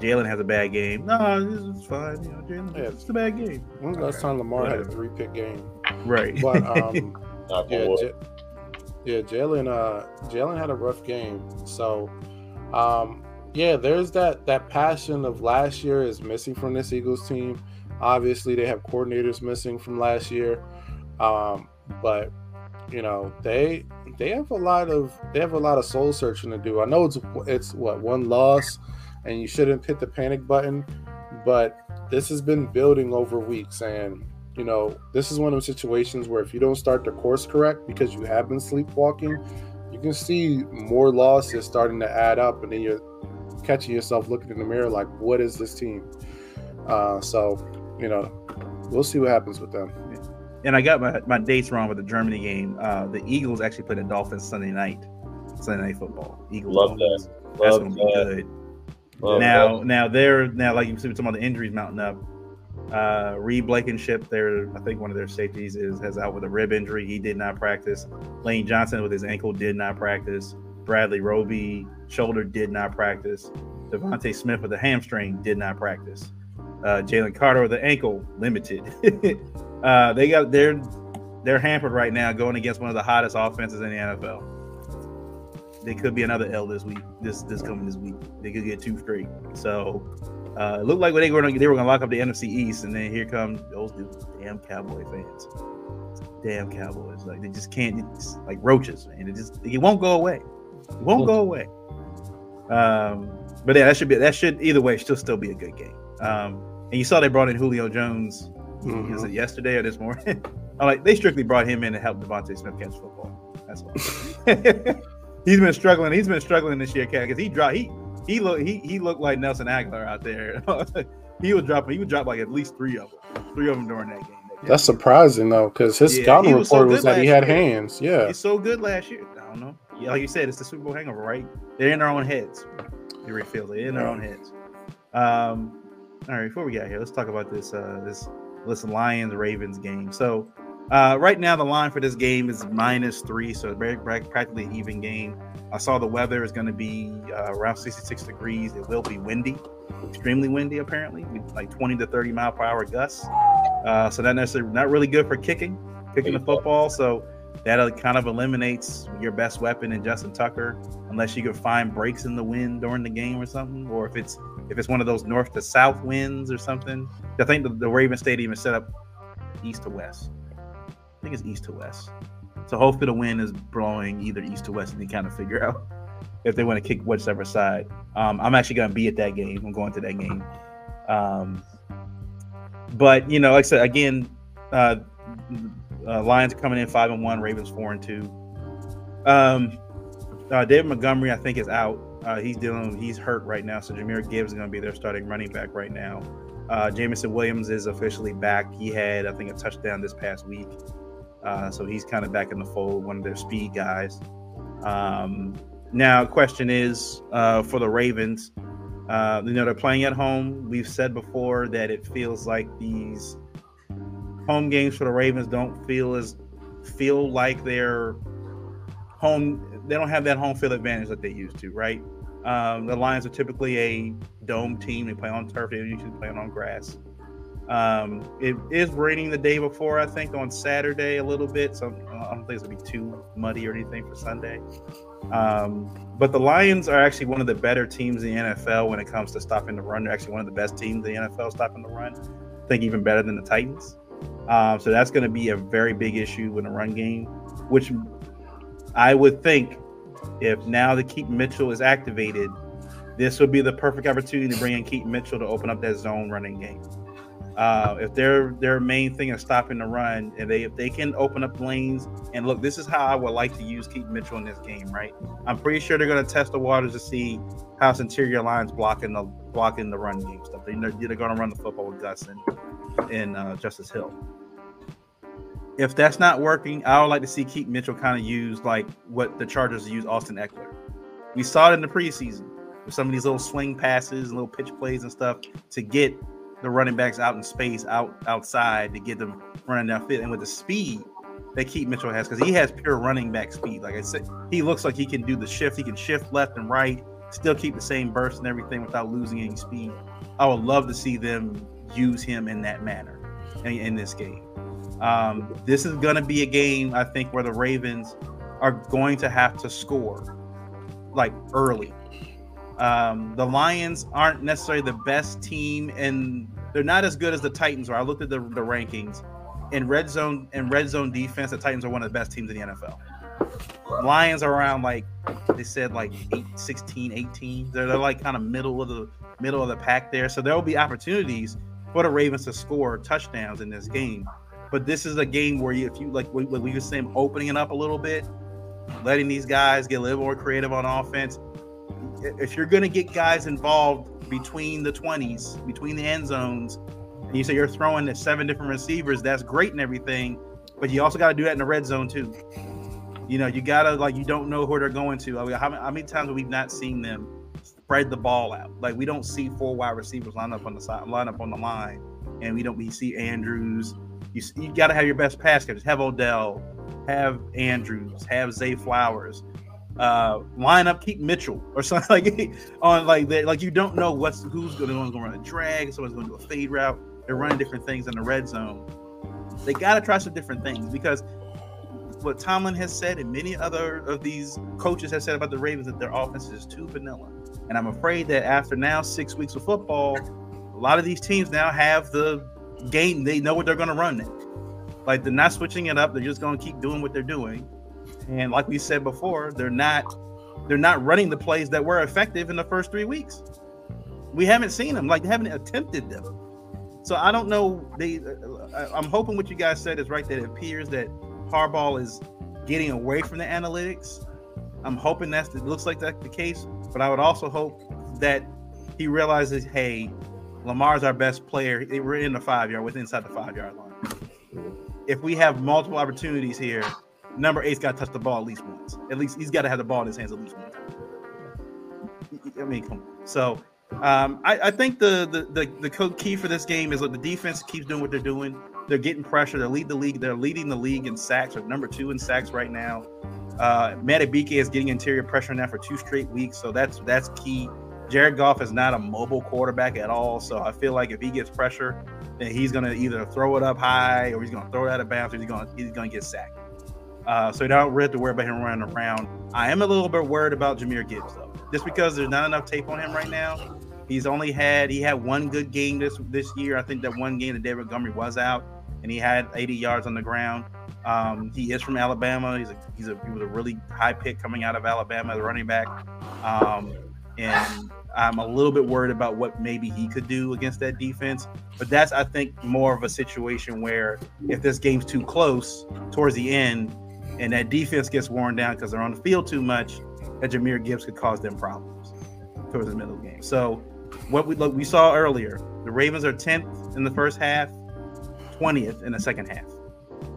Jalen has a bad game. No, this is fine. You know, Jalen, yeah. it's a bad game. When's the last time Lamar Whatever. had a three pick game? Right. But um, yeah, J- yeah, Jalen. Uh, Jalen had a rough game. So, um, yeah, there's that that passion of last year is missing from this Eagles team. Obviously, they have coordinators missing from last year. Um, but you know, they they have a lot of they have a lot of soul searching to do. I know it's it's what one loss, and you shouldn't hit the panic button, but this has been building over weeks, and you know, this is one of those situations where if you don't start the course correct because you have been sleepwalking, you can see more losses starting to add up, and then you're catching yourself looking in the mirror like, what is this team? Uh, so, you know, we'll see what happens with them and I got my, my dates wrong with the Germany game. Uh, the Eagles actually played the Dolphins Sunday night, Sunday night football. Eagles. Love that. That's gonna be good. Love now, that. now they're now like you see talking about the injuries mounting up. Uh, Reed Blankenship, their I think one of their safeties is has out with a rib injury. He did not practice. Lane Johnson with his ankle did not practice. Bradley Roby shoulder did not practice. DeVonta Smith with a hamstring did not practice. Uh, Jalen Carter with the ankle limited. uh, they got they're they're hampered right now going against one of the hottest offenses in the NFL. They could be another L this week. This this coming this week, they could get two straight. So uh, it looked like they were gonna, they were going to lock up the NFC East, and then here come those damn Cowboy fans. Damn Cowboys, like they just can't, like roaches, man. It just it won't go away. It won't go away. Um, but yeah, that should be that should either way still still be a good game. Um, and you saw they brought in Julio Jones. Mm-hmm. Was it yesterday or this morning? I'm like they strictly brought him in to help DeVonta Smith catch football. That's why. he's been struggling. He's been struggling this year, cat, because he dropped he he looked he he looked like Nelson Agholor out there. he was dropping he would drop like at least three of them, three of them during that game. That's surprising though, because his yeah, scouting report was, so was that he had year. hands. Yeah, he's so good last year. I don't know. Yeah, like you said, it's the Super Bowl hangover, right? They're in their own heads. You feel it in their own heads. Um, all right, before we get here, let's talk about this uh this this Lions Ravens game. So uh, right now the line for this game is minus three, so it's very practically even game. I saw the weather is going to be uh, around 66 degrees. It will be windy, extremely windy apparently, like 20 to 30 mile per hour gusts. Uh, so not necessarily not really good for kicking, kicking the football. So that kind of eliminates your best weapon in Justin Tucker, unless you can find breaks in the wind during the game or something, or if it's if it's one of those north to south winds or something. I think the, the Raven Stadium is set up east to west. I think it's east to west. So hopefully the wind is blowing either east to west, and they kind of figure out if they want to kick whichever side. Um, I'm actually going to be at that game. I'm going to that game. Um, but you know, like I said, again, uh, uh, Lions coming in five and one, Ravens four and two. Um, uh, David Montgomery, I think, is out. Uh, he's dealing. He's hurt right now. So Jahmyr Gibbs is going to be their starting running back right now. Uh, Jameson Williams is officially back. He had, I think, a touchdown this past week. Uh, so he's kind of back in the fold, one of their speed guys. Um, now, question is uh, for the Ravens. Uh, you know they're playing at home. We've said before that it feels like these home games for the Ravens don't feel as feel like they're home. They don't have that home field advantage that they used to, right? Um, the Lions are typically a dome team. They play on turf. They usually play on grass. Um, it is raining the day before, I think, on Saturday a little bit. So I don't think it's gonna be too muddy or anything for Sunday. Um, but the Lions are actually one of the better teams in the NFL when it comes to stopping the run. They're actually one of the best teams in the NFL stopping the run. I think even better than the Titans. Um, so that's going to be a very big issue in the run game, which I would think if now the Keaton Mitchell is activated, this would be the perfect opportunity to bring in Keaton Mitchell to open up that zone running game. Uh, if their their main thing is stopping the run, and they if they can open up lanes and look, this is how I would like to use Keaton Mitchell in this game, right? I'm pretty sure they're going to test the waters to see how interior lines blocking the blocking the run game stuff. They, they're, they're going to run the football with Gus and and uh, Justice Hill if that's not working, I would like to see Keaton Mitchell kind of use like what the Chargers use Austin Ekeler. We saw it in the preseason with some of these little swing passes, and little pitch plays and stuff to get the running backs out in space, out outside to get them running downfield. And with the speed that Keaton Mitchell has, because he has pure running back speed. Like I said, he looks like he can do the shift. He can shift left and right, still keep the same burst and everything without losing any speed. I would love to see them use him in that manner in, in this game. Um, this is going to be a game, I think, where the Ravens are going to have to score like early. Um, the Lions aren't necessarily the best team, and they're not as good as the Titans are. I looked at the, the rankings in red zone and red zone defense. The Titans are one of the best teams in the NFL. Lions are around like they said like 8, 16, 18. They're, they're like kind of middle of the middle of the pack there. So there will be opportunities for the Ravens to score touchdowns in this game. But this is a game where you, if you like what we were saying, opening it up a little bit, letting these guys get a little more creative on offense. If you're going to get guys involved between the 20s, between the end zones, and you say you're throwing at seven different receivers, that's great and everything, but you also got to do that in the red zone too. You know, you gotta like you don't know who they're going to. I mean, how, how many times we've we not seen them spread the ball out. Like we don't see four wide receivers line up on the side, line up on the line, and we don't we see Andrews. You, you got to have your best pass catchers. Have Odell, have Andrews, have Zay Flowers. Uh, line up, keep Mitchell or something like on like that. Like you don't know what's who's going to run a drag. Someone's going to do a fade route. They're running different things in the red zone. They got to try some different things because what Tomlin has said and many other of these coaches have said about the Ravens that their offense is too vanilla. And I'm afraid that after now six weeks of football, a lot of these teams now have the game. They know what they're going to run. Like they're not switching it up. They're just going to keep doing what they're doing. And like we said before, they're not they're not running the plays that were effective in the first three weeks. We haven't seen them. Like they haven't attempted them. So I don't know. They, uh, uh, I'm hoping what you guys said is right. That it appears that Harbaugh is getting away from the analytics. I'm hoping that's it looks like that's the case, but I would also hope that he realizes, hey, Lamar's our best player. We're in the five yard, with inside the five yard line. If we have multiple opportunities here, number eight's got to touch the ball at least once. At least he's got to have the ball in his hands at least time. I mean, come on. So um, I, I, think the, the the key for this game is that the defense keeps doing what they're doing. They're getting pressure. They lead the league. They're leading the league in sacks. Or number two in sacks right now. Uh, is getting interior pressure now for two straight weeks, so that's that's key. Jared Goff is not a mobile quarterback at all, so I feel like if he gets pressure, then he's going to either throw it up high or he's going to throw it out of bounds or he's going he's going to get sacked. Uh, so you don't really have to worry about him running around. I am a little bit worried about Jahmyr Gibbs though, just because there's not enough tape on him right now. He's only had he had one good game this this year. I think that one game that David Montgomery was out and he had 80 yards on the ground. Um, he is from Alabama. He's a he's a he was a really high pick coming out of Alabama, the running back. Um, and I'm a little bit worried about what maybe he could do against that defense. But that's I think more of a situation where if this game's too close towards the end, and that defense gets worn down because they're on the field too much, that Jahmyr Gibbs could cause them problems towards the middle of the game. So what we look we saw earlier, the Ravens are 10th in the first half, 20th in the second half.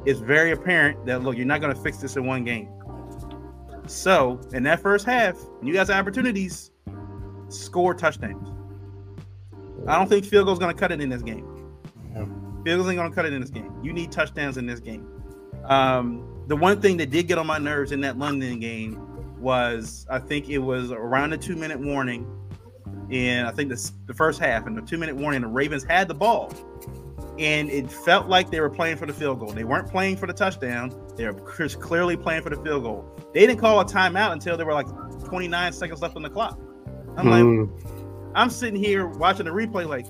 It's very apparent that look, you're not going to fix this in one game. So in that first half, you guys have opportunities, score touchdowns. I don't think field goal's going to cut it in this game. Field goals ain't going to cut it in this game. You need touchdowns in this game. Um, the one thing that did get on my nerves in that London game was I think it was around the two minute warning, and I think the, the first half and the two minute warning, the Ravens had the ball, and it felt like they were playing for the field goal. They weren't playing for the touchdown. They were clearly playing for the field goal. They didn't call a timeout until there were like 29 seconds left on the clock. I'm mm. like, I'm sitting here watching the replay, like,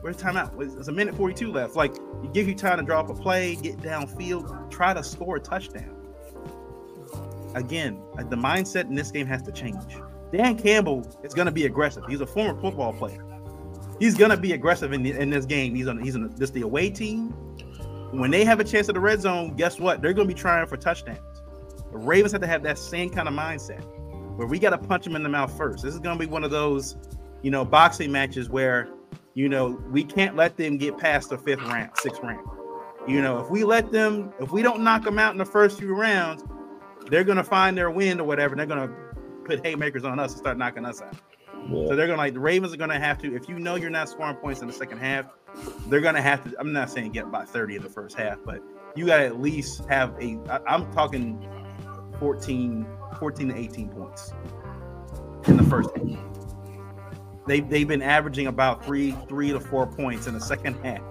where's timeout? It's a minute 42 left. Like, it gives you time to drop a play, get downfield, try to score a touchdown. Again, the mindset in this game has to change. Dan Campbell is going to be aggressive. He's a former football player he's gonna be aggressive in, the, in this game. He's on he's on this the away team. When they have a chance at the red zone, guess what? They're gonna be trying for touchdowns. The Ravens have to have that same kind of mindset where we got to punch them in the mouth first. This is gonna be one of those, you know, boxing matches where, you know, we can't let them get past the fifth round, sixth round. You know, if we let them, if we don't knock them out in the first few rounds, they're gonna find their win or whatever. And they're gonna put haymakers on us and start knocking us out. Yeah. So they're gonna like the Ravens are gonna have to. If you know you're not scoring points in the second half, they're gonna have to. I'm not saying get by 30 in the first half, but you got to at least have a. I, I'm talking 14, 14 to 18 points in the first half. They they've been averaging about three three to four points in the second half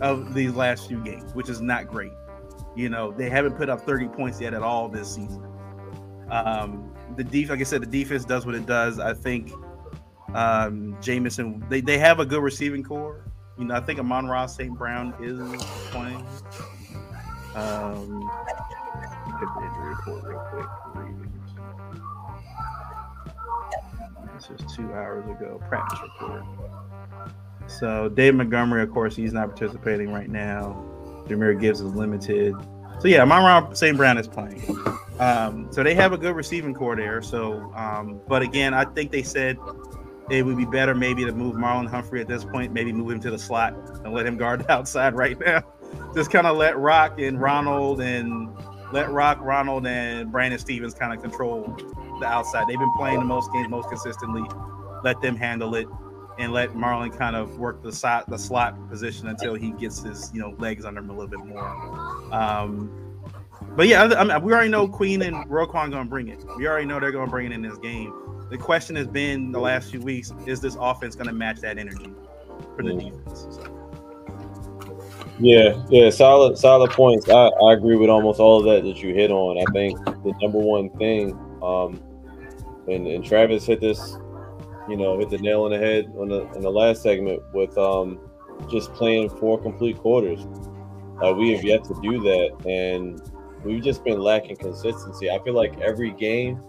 of these last few games, which is not great. You know they haven't put up 30 points yet at all this season. Um, the def, like I said, the defense does what it does. I think um, Jameson, they, they have a good receiving corps. You know, I think Amon-Ra St. Brown is playing. Um. This is two hours ago. Practice report. So Dave Montgomery, of course, he's not participating right now. Jahmyr Gibbs is limited. So yeah, Amon-Ra St. Brown is playing. Um, so they have a good receiving corps there. So, um, but again, I think they said it would be better maybe to move Marlon Humphrey at this point, maybe move him to the slot and let him guard outside right now. Just kind of let Rock and Ronald and let Rock, Ronald, and Brandon Stephens kind of control the outside. They've been playing the most games most consistently. Let them handle it, and let Marlon kind of work the side the slot position until he gets his you know legs under him a little bit more. Um, but yeah, I mean, we already know Queen and Roquan gonna bring it. We already know they're gonna bring it in this game. The question has been the last few weeks: Is this offense gonna match that energy for the defense? So. Yeah, yeah, solid, solid points. I, I agree with almost all of that that you hit on. I think the number one thing, um, and, and Travis hit this, you know, hit the nail on the head on the in the last segment with um, just playing four complete quarters. Uh, we have yet to do that, and we've just been lacking consistency. I feel like every game,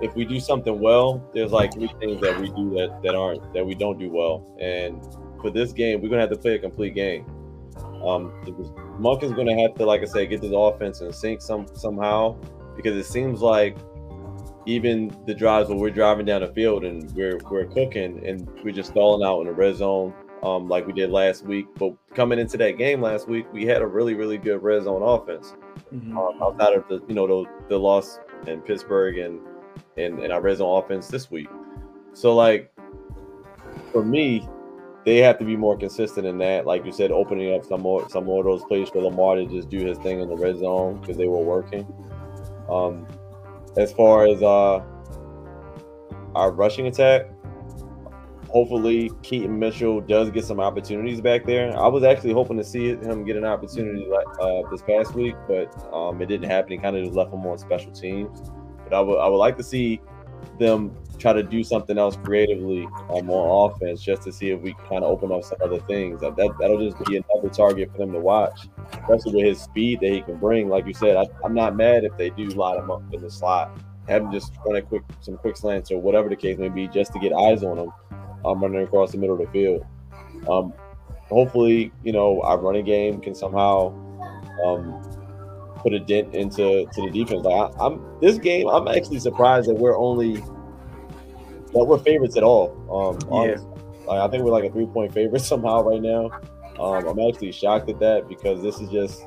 if we do something well, there's like three things that we do that that aren't that we don't do well. And for this game, we're gonna have to play a complete game. Um, Monk is to have to, like I said, get this offense in sync some somehow because it seems like even the drives where we're driving down the field and we're we're cooking and we're just stalling out in the red zone, um, like we did last week. But coming into that game last week, we had a really really good red zone offense. Mm-hmm. Um, outside of the you know the, the loss in Pittsburgh and, and and our red zone offense this week. So like for me, they have to be more consistent in that. Like you said, opening up some more some more of those plays for Lamar to just do his thing in the red zone because they were working. Um, as far as uh, our rushing attack, hopefully Keaton Mitchell does get some opportunities back there. I was actually hoping to see him get an opportunity like uh, this past week, but um, it didn't happen. He kind of just left him on special teams. But I would I would like to see them try to do something else creatively um, on offense just to see if we kind of open up some other things. That, that that'll just be another target for them to watch, especially with his speed that he can bring. Like you said, I, am not mad if they do line him up in the slot, have him just run a quick some quick slants or whatever the case may be, just to get eyes on him, um, running across the middle of the field. Um, hopefully, you know, our running game can somehow um, put a dent into to the defense. Like I, am this game, I'm actually surprised that we're only that we're favorites at all. Um, yeah. Like, I think we're like a three point favorite somehow right now. Um, I'm actually shocked at that because this is just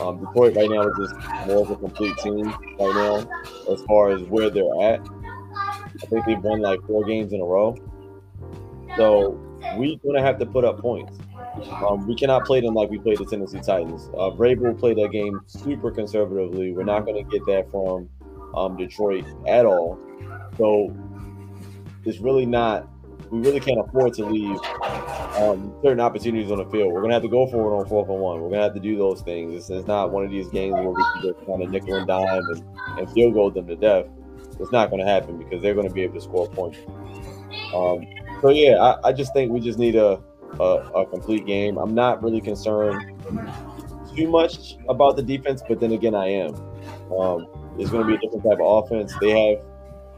um, Detroit right now is just more of a complete team right now as far as where they're at. I think they've won like four games in a row. So we're gonna have to put up points. Um, we cannot play them like we played the Tennessee Titans. Uh, Vrabel played that game super conservatively. We're not going to get that from um, Detroit at all. So it's really not. We really can't afford to leave um, certain opportunities on the field. We're gonna have to go for it on fourth and one. We're gonna have to do those things. It's, it's not one of these games where we can just kind of nickel and dime and, and field goal them to death. It's not gonna happen because they're gonna be able to score points. Um, so yeah, I, I, just think we just need a, a, a complete game. I'm not really concerned too much about the defense, but then again, I am. Um, it's going to be a different type of offense. They have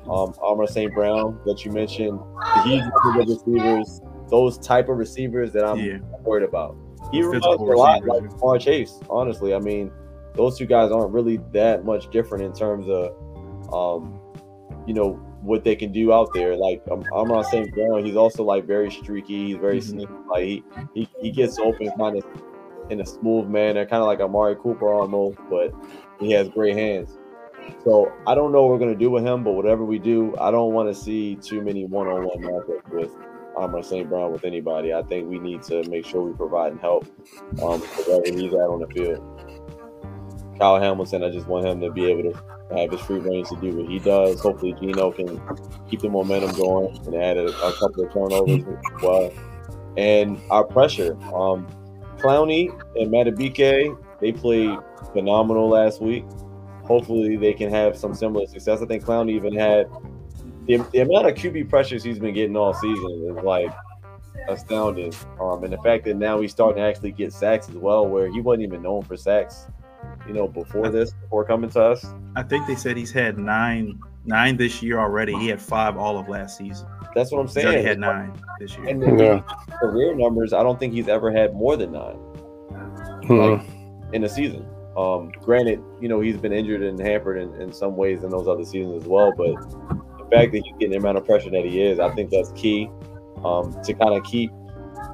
um, St. Brown that you mentioned. He's the receivers, those type of receivers that I'm yeah. worried about. He reminds a lot like Ja'Marr Chase, honestly. I mean, those two guys aren't really that much different in terms of, um, you know, what they can do out there. Like um, Amon St. Brown, he's also like very streaky. He's very mm-hmm. sneaky. Like he, he he gets open kind of in a smooth manner, kind of like Amari Cooper almost, but he has great hands. So I don't know what we're gonna do with him, but whatever we do, I don't want to see too many one-on-one matchups with Amon St. Brown with anybody. I think we need to make sure we provide and help um, wherever he's at on the field. Kyle Hamilton, I just want him to be able to have his free range to do what he does. Hopefully, Geno can keep the momentum going and add a, a couple of turnovers as well. And our pressure, um, Clowney and Madubuike, they played phenomenal last week hopefully they can have some similar success. I think Clowney even had the, the amount of QB pressures he's been getting all season is like astounding. Um, and the fact that now he's starting to actually get sacks as well, where he wasn't even known for sacks, you know, before this, before coming to us. I think they said he's had nine nine this year already. He had five all of last season. That's what I'm saying. He had nine this year. And then yeah. career numbers, I don't think he's ever had more than nine hmm. like, in a season. Um, granted, you know, he's been injured and hampered in, in some ways in those other seasons as well, but the fact that he's getting the amount of pressure that he is, I think that's key um, to kind of keep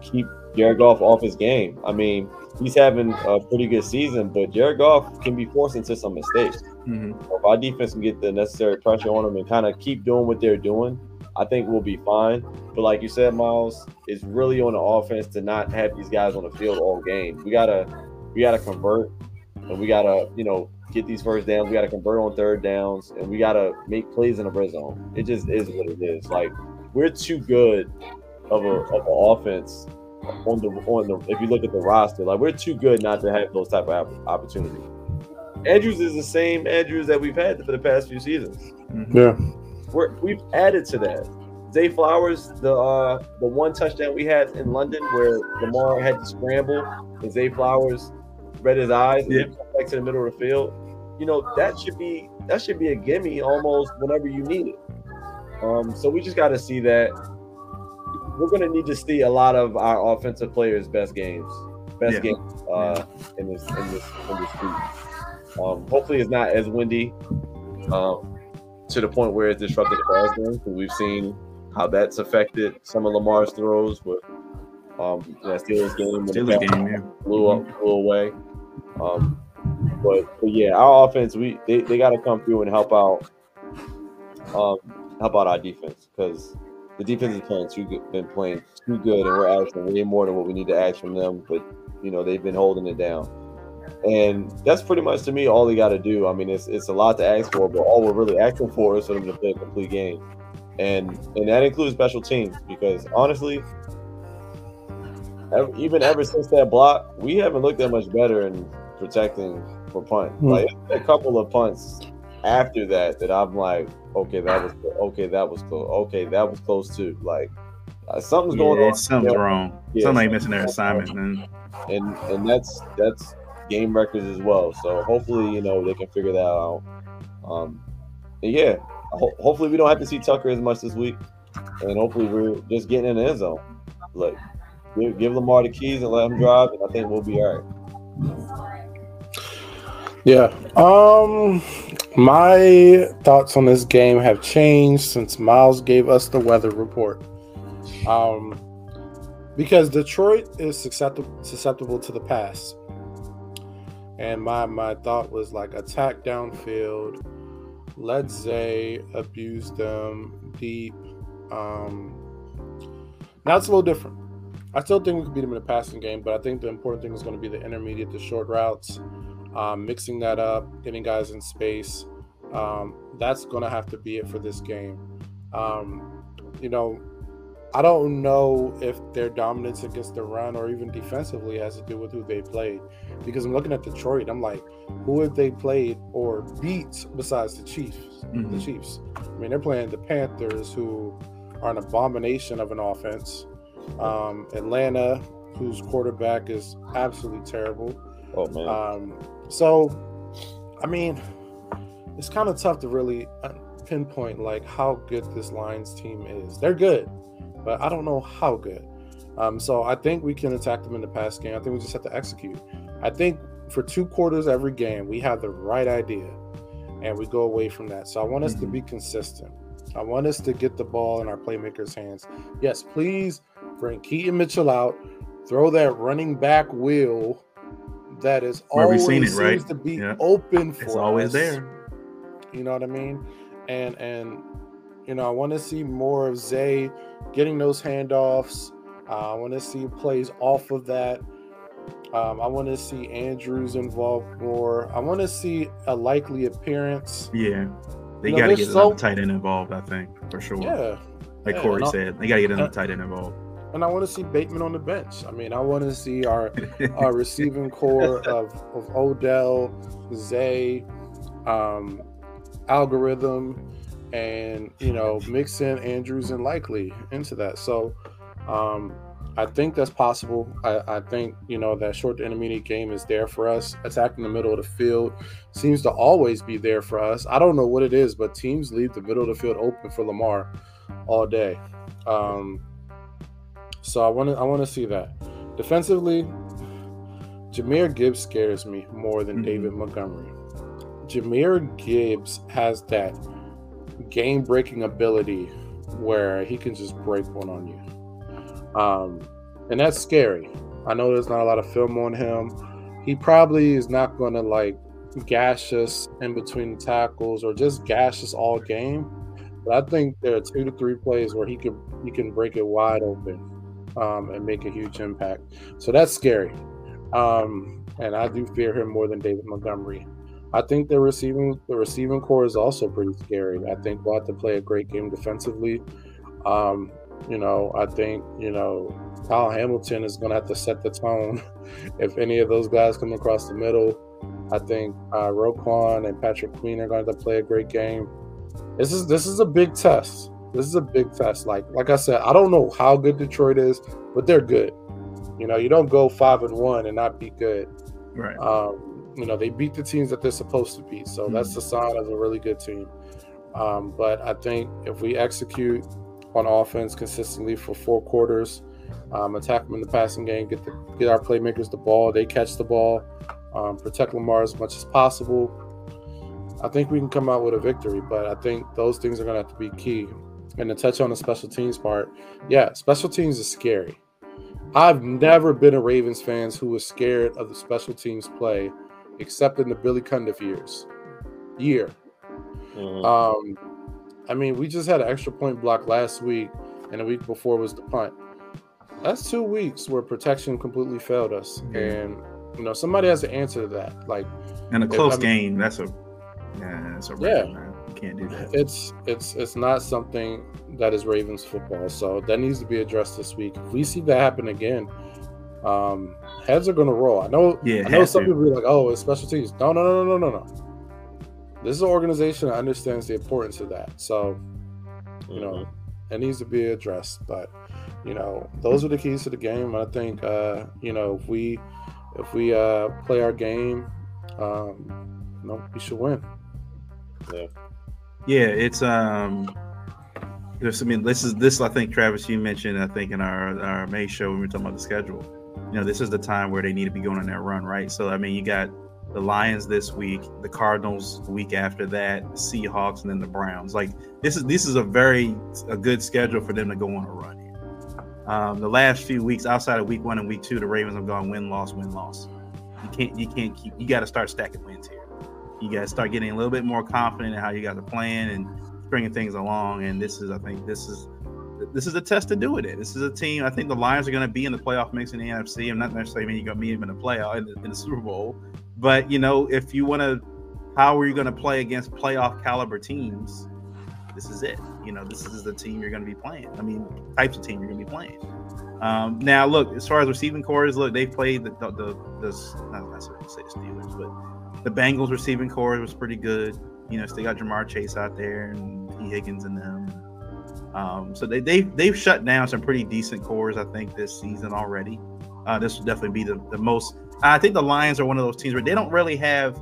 keep Jared Goff off his game. I mean, he's having a pretty good season, but Jared Goff can be forced into some mistakes. Mhm. If our defense can get the necessary pressure on them and kind of keep doing what they're doing, I think we'll be fine. But like you said, Miles, it's really on the offense to not have these guys on the field all game. We gotta we gotta convert and we gotta, you know, get these first downs. We gotta convert on third downs and we gotta make plays in the red zone. It just is what it is. Like we're too good of a of an offense on the on the if you look at the roster, like we're too good not to have those type of opportunities. Andrews is the same Andrews that we've had for the past few seasons. Mhm. Yeah. We're, we've added to that. Zay Flowers, the uh, the one touchdown we had in London where Lamar had to scramble and Zay Flowers read his eyes and Yeah. come back to the middle of the field. You know that should be that should be a gimme almost whenever you need it. Um, so we just got to see that. We're gonna need to see a lot of our offensive players' best games, best Yeah. games uh, in this in this in this week. Um, hopefully, it's not as windy. Um, to the point where it's disrupted the pass game. We've seen how that's affected some of Lamar's throws with um, that Steelers game. Steelers game, yeah. blew up, blew away. Um, but, but yeah, our offense, we they, they got to come through and help out, um, help out our defense because the defense is playing too good, been playing too good, and we're asking way more than what we need to ask from them. But you know they've been holding it down, and that's pretty much to me all they got to do. I mean, it's it's a lot to ask for, but all we're really asking for is for them to play a complete game, and and that includes special teams because honestly, ever, even ever since that block, we haven't looked that much better in protecting for punt. Hmm. Like a couple of punts after that that I'm like, okay, that was okay, that was close. Okay, that was close too. Like uh, something's going Yeah, on, something's Yeah. wrong. Yeah, Somebody missing their assignment, man. and and that's that's game records as well. So hopefully, you know, they can figure that out. Um, yeah, ho- hopefully we don't have to see Tucker as much this week, and hopefully we're just getting in the end zone. Like, give, give Lamar the keys and let him drive, and I think we'll be all right. Yeah. Um my thoughts on this game have changed since Miles gave us the weather report. Um because Detroit is susceptible susceptible to the pass. And my my thought was like attack downfield, let Zay abuse them deep. Um now it's a little different. I still think we could beat them in the passing game, but I think the important thing is going to be the intermediate, the short routes um, mixing that up, getting guys in space. Um, that's going to have to be it for this game. Um, you know, I don't know if their dominance against the run or even defensively has to do with who they played. Because I'm looking at Detroit, I'm like, who have they played or beat besides the Chiefs? The Mhm. Chiefs. I mean, they're playing the Panthers, who are an abomination of an offense. Um, Atlanta, whose quarterback is absolutely terrible. Oh man, Um, so, I mean, it's kind of tough to really uh, pinpoint like how good this Lions team is. They're good, but I don't know how good. Um, so I think we can attack them in the pass game. I think we just have to execute. I think for two quarters every game, we have the right idea, and we go away from that. So I want us to be consistent. I want us to get the ball in our playmakers' hands. Yes, please bring Keaton Mitchell out, throw that running back wheel that is Where always seen it, seems right? to be Yeah. open for It's always us. there. You know what I mean? And and you know, I want to see more of Zay getting those handoffs. Uh, I want to see plays off of that. Um, I want to see Andrews involved more. I want to see a likely appearance. Yeah. They You know, got to get so- tight end involved, I think, for sure. Yeah, like yeah, Corey said, they got to get another tight end involved. and I want to see Bateman on the bench. I mean, I want to see our our receiving corps of, of Odell, Zay, um, Agholor, and you know, mix in Andrews and likely into that. So um, I think that's possible. I, I think you know that short to intermediate game is there for us. Attacking the middle of the field seems to always be there for us. I don't know what it is, but teams leave the middle of the field open for Lamar all day. Um, so I want to I want to see that. Defensively, Jahmyr Gibbs scares me more than Mhm. David Montgomery. Jahmyr Gibbs has that game-breaking ability where he can just break one on you, um, and that's scary. I know there's not a lot of film on him. He probably is not going to like gash us in between the tackles or just gash us all game. But I think there are two to three plays where he could he can break it wide open um, and make a huge impact. So that's scary. Um, and I do fear him more than David Montgomery. I think the receiving the receiving corps is also pretty scary. I think we'll have to play a great game defensively. Um, you know, I think you know Kyle Hamilton is going to have to set the tone if any of those guys come across the middle. I think uh, Roquan and Patrick Queen are going to play a great game. This is this is a big test. This is a big test. Like like I said, I don't know how good Detroit is, but they're good. You know, you don't go five and one and not be good. Right. Um, you know, they beat the teams that they're supposed to beat, so mm-hmm. that's the sign of a really good team. Um, but I think if we execute on offense consistently for four quarters, um, attack them in the passing game, get the get our playmakers the ball, they catch the ball, um, protect Lamar as much as possible. I think we can come out with a victory, but I think those things are going to have to be key. And to touch on the special teams part, yeah, special teams is scary. I've never been a Ravens fan who was scared of the special teams play, except in the Billy Cundiff years. Year. Mm-hmm. Um, I mean, we just had an extra point block last week, and the week before was the punt. That's two weeks where protection completely failed us, mm-hmm. and you know somebody has to answer to that. Like, in a close if, I mean, game, that's a yeah, that's a yeah. Man. You can't do that. It's it's it's not something that is Ravens football, so that needs to be addressed this week. If we see that happen again, um, heads are going to roll. I know. Yeah, I know some to. people be like, "Oh, it's special teams." No, no, no, no, no, no. This is an organization that understands the importance of that. So, you know, mm-hmm. it needs to be addressed. But, you know, those are the keys to the game. I think, uh, you know, if we if we uh, play our game, um, you know, we should win. Yeah. Yeah, it's um. There's, I mean, this is this. I think Travis, you mentioned. I think in our our May show when we were talking about the schedule. You know, this is the time where they need to be going on their run, right? So, I mean, you got the Lions this week, the Cardinals the week after that, the Seahawks, and then the Browns. Like this is this is a very a good schedule for them to go on a run here. Um, the last few weeks, outside of week one and week two, the Ravens have gone win loss win loss. You can't you can't keep you got to start stacking wins here. You got to start getting a little bit more confident in how you guys are playing and bringing things along. And this is I think this is this is a test to do with it. This is a team. I think the Lions are going to be in the playoff mix in the NFC. I'm not necessarily meaning you're going to them in the playoff in the, in the Super Bowl, but you know, if you want to, how are you going to play against playoff caliber teams? This is it. You know, this is the team you're going to be playing. I mean, types of team you're going to be playing. Um, now, look, as far as receiving corps, look, they've played the the, the, the not necessarily say the Steelers, but the Bengals receiving corps was pretty good. You know, so still got Ja'Marr Chase out there and Tee Higgins and them. Um, so they they they've shut down some pretty decent corps, I think, this season already. Uh, this will definitely be the, the most I think the Lions are one of those teams where they don't really have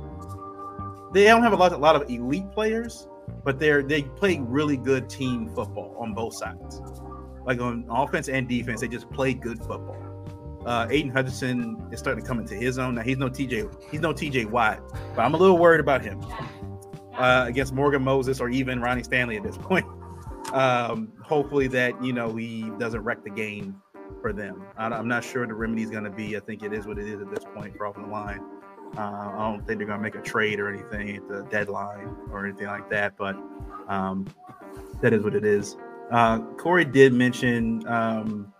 they don't have a lot, a lot of elite players, but they're they play really good team football on both sides. Like on offense and defense, they just play good football. Uh, Aidan Hutchinson is starting to come into his own. Now he's no TJ, he's no TJ Watt, but I'm a little worried about him uh, against Morgan Moses or even Ronnie Stanley at this point. Um, hopefully that you know he doesn't wreck the game for them. I'm not sure the remedy is going to be. I think it is what it is at this point for off the line. Uh, I don't think they're going to make a trade or anything at the deadline or anything like that, but um, that is what it is. Uh, Corey did mention um,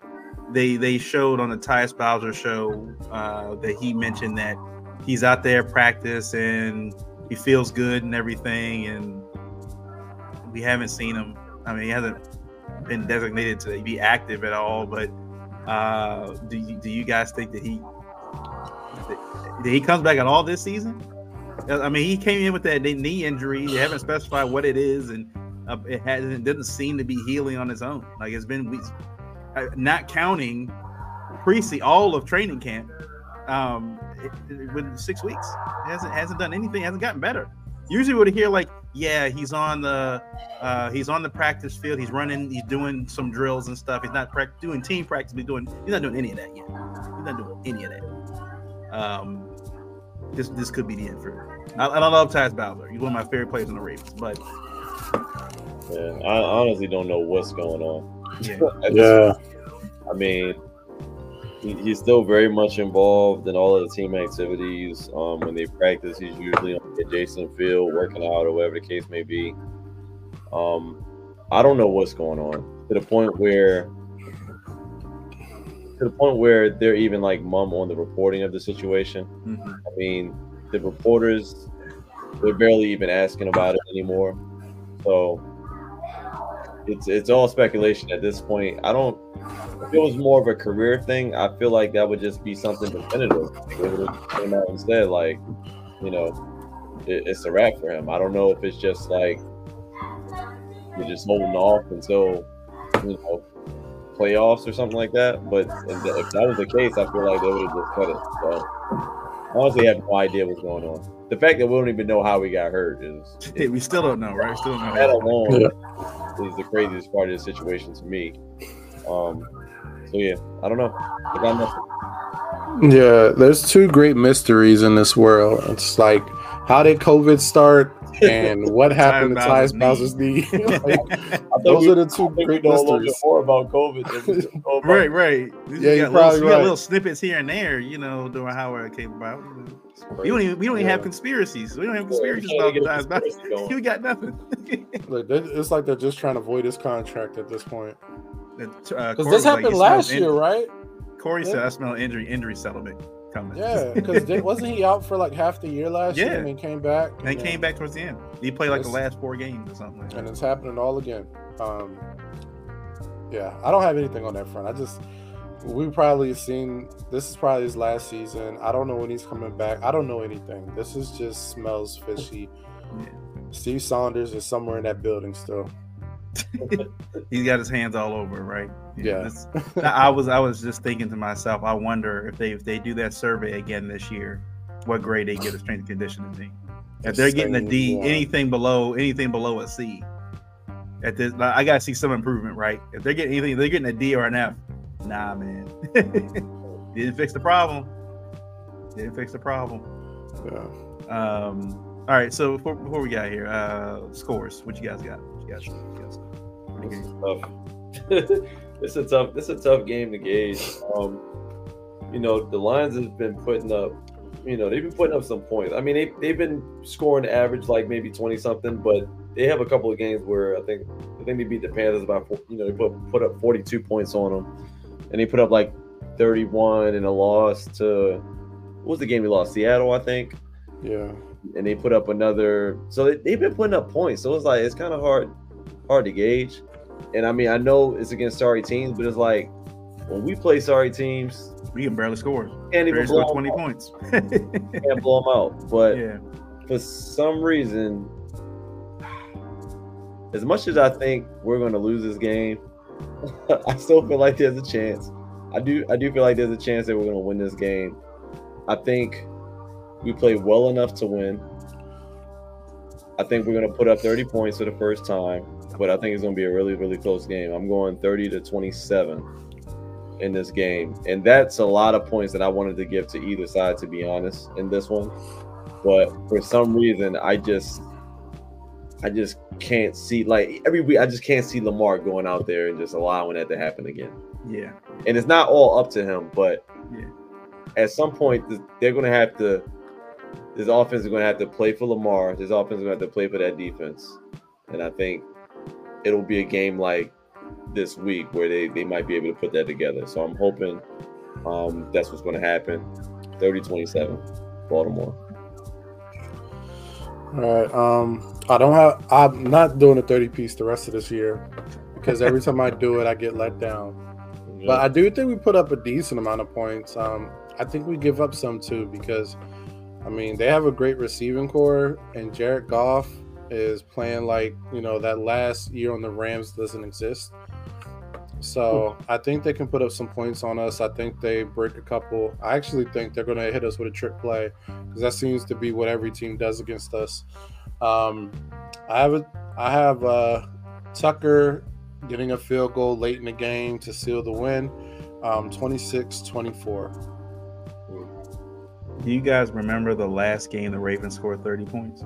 they they showed on the Tyus Bowser show uh, that he mentioned that he's out there practice and he feels good and everything, and we haven't seen him. I mean, he hasn't been designated to be active at all, but uh, do you, do you guys think that he that he comes back at all this season? I mean, he came in with that knee injury. They haven't specified what it is, and uh, it hasn't doesn't seem to be healing on its own. Like it's been weeks, uh, not counting pre all of training camp. Um, it, it, within six weeks, it hasn't hasn't done anything. Hasn't gotten better. Usually, would hear like yeah, he's on the uh, he's on the practice field. He's running. He's doing some drills and stuff. He's not pra- doing team practice. He's doing. He's not doing any of that yet. He's not doing any of that. Um, this this could be the end for him. I, I love Tyus Bowser. He's one of my favorite players in the Ravens, but yeah, I honestly don't know what's going on. Yeah, yeah. I mean, he, he's still very much involved in all of the team activities. Um, when they practice, he's usually on the adjacent field, working out or whatever the case may be. Um, I don't know what's going on to the point where to the point where they're even like mum on the reporting of the situation. Mhm. I mean, the reporters they're barely even asking about it anymore. So it's it's all speculation at this point. I don't. If it was more of a career thing, I feel like that would just be something definitive. Like, They would have came out like, you know, it, it's a wrap for him. I don't know if it's just like you're just holding off until you know playoffs or something like that. But if that was the case, I feel like they would have just cut it. So honestly, I have no idea what's going on. The fact that we don't even know how we got hurt is we still don't know, right? Still don't know. that alone Yeah. is the craziest part of the situation to me. Um, so yeah, I don't know. I got nothing. Yeah, there's two great mysteries in this world. It's like how did COVID start and what happened to Tyus Bowser's Bowser's knee? Like, those we- are the two great know a little bit mysteries. more about COVID. Than we about- Right, right. We Yeah, you're got, little, probably we got right. little snippets here and there, you know, during how it came about. We don't even we don't even have conspiracies. We don't have conspiracies we about can't get a Tyus Bowser. conspiracy. We got nothing. Like, it's like they're just trying to avoid his contract at this point. Because uh, this was like, happened last year, in- right? Corey said I smell injury injury settlement coming. Yeah, because wasn't he out for like half the year last year Yeah. and then came back? and he came back towards the end. He played like the last four games or something. Like and it's happening all again. Um, yeah, I don't have anything on that front. I just we probably seen this is probably his last season. I don't know when he's coming back. I don't know anything. This is just smells fishy. Yeah. Steve Saunders is somewhere in that building still. He's got his hands all over, right? Yeah. that's- I was I was just thinking to myself, I wonder if they if they do that survey again this year, what grade they get a strength and conditioning team. If they're getting a D, one. anything below anything below a C, at this, like, I gotta see some improvement, right? If they're getting anything, they're getting a D or an F. Nah, man, didn't fix the problem. Didn't fix the problem. Yeah. Um. All right, so before, before we got here, uh, scores. What you guys got? What you guys, what you guys got? What This is got? tough. it's a tough. It's a tough game to gauge. Um, you know, the Lions have been putting up. You know, they've been putting up some points. I mean, they they've been scoring average like maybe twenty something, but they have a couple of games where I think I think they beat the Panthers by you know they put put up forty two points on them, and they put up like thirty one in a loss to what was the game we lost Seattle I think Yeah. and they put up another. So they, they've been putting up points. So it's like it's kind of hard, hard to gauge. And I mean, I know it's against sorry teams, but it's like when we play sorry teams, We can barely score. can't even Barely blow score twenty out. points. Can't blow them out. But yeah. for some reason, as much as I think we're going to lose this game, I still feel like there's a chance. I do. I do feel like there's a chance that we're going to win this game. I think we play well enough to win. I think we're going to put up 30 points for the first time, but I think it's going to be a really, really close game. I'm going 30 to 27 in this game, and that's a lot of points that I wanted to give to either side, to be honest, in this one. But for some reason, I just, I just can't see like every week. I just can't see Lamar going out there and just allowing that to happen again. Yeah. And it's not all up to him, but Yeah. at some point they're going to have to. This offense is going to have to play for Lamar. This offense is going to have to play for that defense, and I think it'll be a game like this week where they, they might be able to put that together. So I'm hoping um, that's what's going to happen. 30-27, Baltimore. All right. Um, I don't have. I'm not doing a 30 piece the rest of this year because every time I do it, I get let down. But I do think we put up a decent amount of points. Um, I think we give up some too because, I mean, they have a great receiving corps, and Jared Goff is playing like you know that last year on the Rams doesn't exist. So I think they can put up some points on us. I think they break a couple. I actually think they're going to hit us with a trick play because that seems to be what every team does against us. Um, I have a, I have uh, Tucker getting a field goal late in the game to seal the win, um, 26-24. Do you guys remember the last game the Ravens scored 30 points?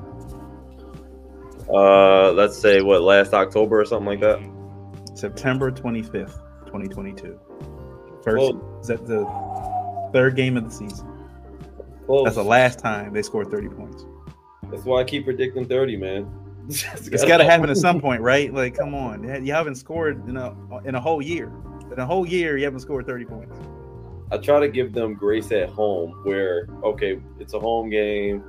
Uh, let's say what last October or something like that. September 25th, 2022. First Well- is that the Third game of the season. Close. That's the last time they scored 30 points. That's why I keep predicting 30, man. It's got to happen at some point, right? Like, come on, you haven't scored in a in a whole year. In a whole year, you haven't scored 30 points. I try to give them grace at home, where okay, it's a home game.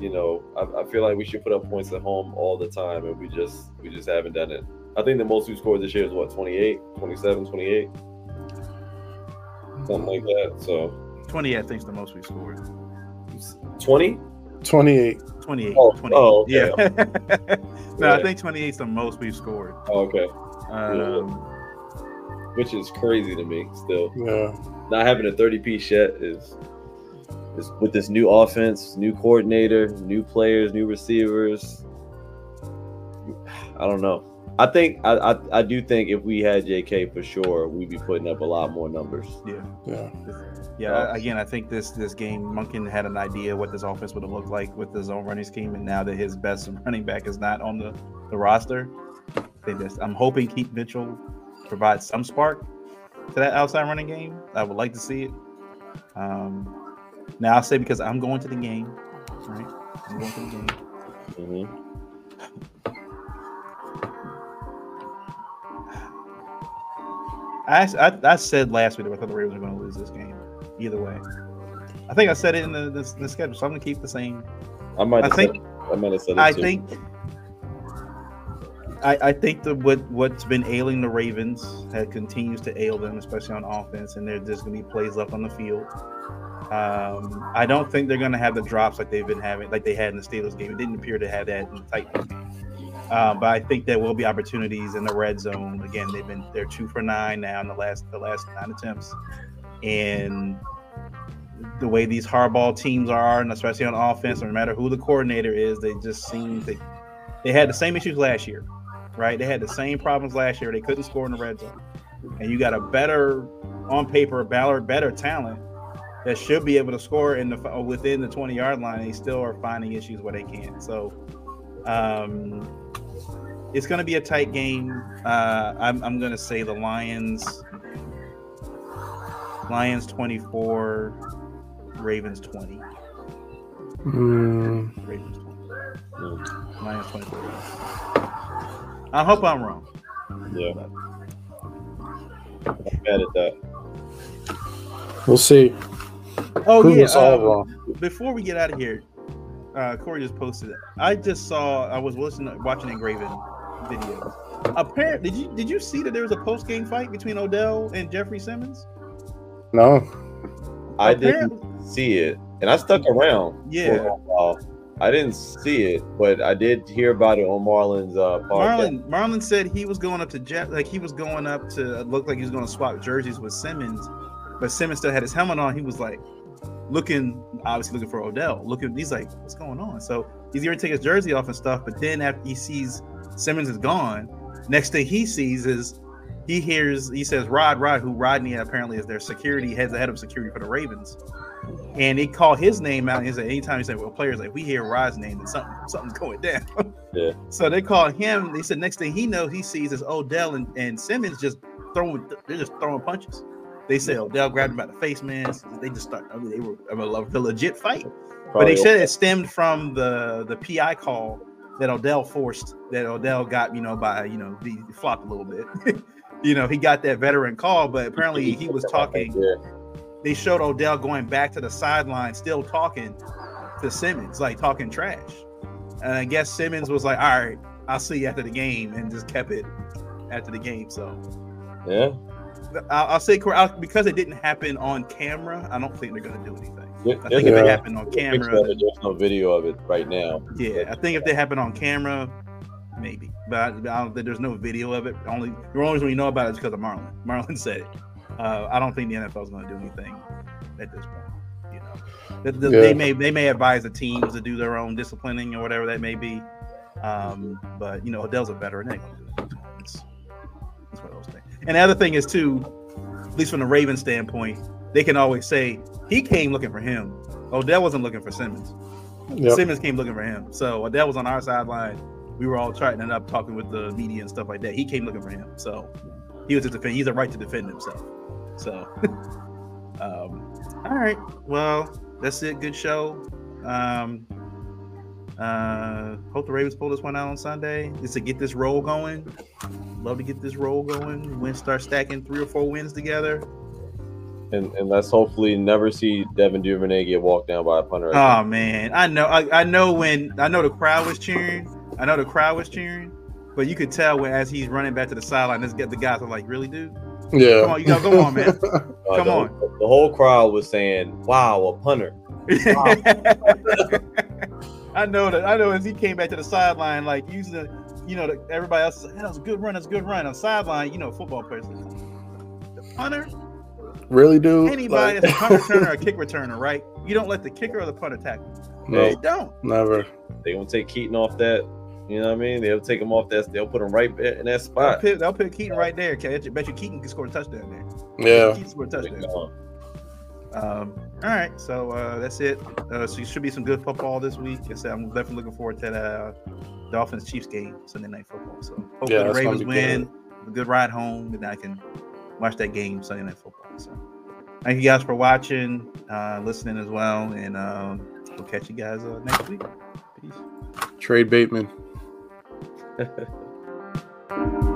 You know, I, I feel like we should put up points at home all the time, and we just we just haven't done it. I think the most we scored this year is what 28, 27, 28, something like that. So 20, I think, is the most we scored. 20. 28. 28. Oh, 28. oh, okay. Yeah. no, I think 28 is the most we've scored. Oh, okay, Um, which is crazy to me. Still, Yeah. not having a 30 piece yet is is with this new offense, new coordinator, new players, new receivers. I don't know. I think I, I I do think if we had JK for sure, we'd be putting up a lot more numbers. yeah. Yeah. Yeah, again, I think this this game, Monken had an idea what this offense would have looked like with his own running scheme, and now that his best running back is not on the, the roster, I think this, I'm hoping Keaton Mitchell provides some spark to that outside running game. I would like to see it. Um, now I'll say because I'm going to the game, right? I'm going to the game. hmm I, I, I said last week that I thought the Ravens were going to lose this game. Either way, I think I said it in the, the, the schedule, so I'm going to keep the same I might. I Have think- said, I might have said. It I too. think I, I think that what what's been ailing the Ravens that continues to ail them, especially on offense, and there's just gonna be plays left on the field. Um, I don't think they're gonna have the drops like they've been having, like they had in the Steelers game. It didn't appear to have that in the Titans game. Um, but I think there will be opportunities in the red zone. Again, they've been they're two for nine now in the last the last nine attempts, and the way these Harbaugh teams are, and especially on offense, no matter who the coordinator is, they just seem they they had the same issues last year, right? They had the same problems last year. They couldn't score in the red zone, and you got a better on paper, better better talent that should be able to score in the within the twenty yard line. They still are finding issues where they can't. So. Um, it's going to be a tight game. Uh, I'm, I'm going to say the Lions. Lions 24, Ravens 20. Mm, Ravens 20. Mm, Lions 24. I hope I'm wrong. yeah, I'm mad at that. we'll see. Oh Prove yeah. all uh, wrong. before we get out of here, uh, Corey just posted it. I just saw. I was listening, watching Engraven videos. Apparently, did you did you see that there was a post game fight between Odell and Jeffrey Simmons? No. I Apparently- didn't see it, and I stuck around. Yeah. For a while. I didn't see it, but I did hear about it on Marlon's uh, podcast. Marlon Marlon said he was going up to Jeff, like he was going up to look like he was going to swap jerseys with Simmons, but Simmons still had his helmet on. He was like looking, obviously looking for Odell. Looking, he's like, what's going on? So he's going to take his jersey off and stuff. But then after he sees Simmons is gone, next thing he sees is he hears he says Rod Rod, who Rodney apparently is their security heads the head of security for the Ravens. And he called his name out. And he said, anytime he said, well, players like we hear Rod's name, then something something's going down. Yeah. So they called him. They said next thing he knows, he sees is Odell and, and Simmons just throwing. They're just throwing punches. They said Odell grabbed him by the face, man. They just start. I mean, they were I mean, a legit fight. But Probably they said it stemmed from the the PI call that Odell forced. That Odell got, you know, by you know, he flopped a little bit. you know, he got that veteran call, but apparently he was talking. Yeah. They showed Odell going back to the sideline, still talking to Simmons, like talking trash. And I guess Simmons was like, "All right, I'll see you after the game," and just kept it after the game. So Yeah. I'll, I'll say I'll- because it didn't happen on camera. I don't think they're going to do anything. I think if it happened on camera, There's no video of it right now. Yeah, I think if they happen on camera, maybe. But I, I don't think there's no video of it. Only the only reason we know about it is because of Marlon. Marlon said it. Uh, I don't think the NFL is going to do anything at this point. You know, That- that Yeah. they may they may advise the teams to do their own disciplining or whatever that may be. Um, but you know, Odell's a veteran. They ain't gonna do that. It's, it's one of those things. And the other thing is too, at least from the Ravens standpoint, they can always say he came looking for him. Odell wasn't looking for Simmons. Yep. Simmons came looking for him. So Odell was on our sideline. We were all tightening up, talking with the media and stuff like that. He came looking for him. So he was to defend. He's a right to defend himself. So Um, all right. Well, that's it. Good show. Um, uh, hope the Ravens pull this one out on Sunday. Just to get this roll going. Love to get this roll going. Win start stacking three or four wins together. And, and let's hopefully never see Devin Duvernay get walked down by a punter. Oh man, I know, I, I know when I know the crowd was cheering. I know the crowd was cheering, but you could tell when as he's running back to the sideline, this get the guys are like, "Really, dude? Yeah, come on, you gotta go on, man. Uh, Come the, on." The whole crowd was saying, "Wow, a punter." I know that. I know as he came back to the sideline, like using the, you know, the, everybody else is like, "That was a good run. That's a good run." On sideline, you know, football players, the punter, really, dude. anybody Like- that's a punt returner or a kick returner, right? You don't let the kicker or the punter tackle. no, You don't. never. They gonna take Keaton off that. You know what I mean? They'll take him off that. They'll put him right in that They'll spot. put, they'll put Keaton right there. Okay, I bet you Keaton can score a touchdown there. Yeah, Keaton scored a touchdown. Um, all right, so uh, that's it. Uh, so it should be some good football this week. I said I'm definitely looking forward to that uh, Dolphins Chiefs game Sunday night football. So hopefully Yeah, the Ravens be win, a good ride home, and I can watch that game Sunday night football. So thank you guys for watching, uh, listening as well, and um, we'll catch you guys uh, next week. Peace. trade Bateman. Thank you.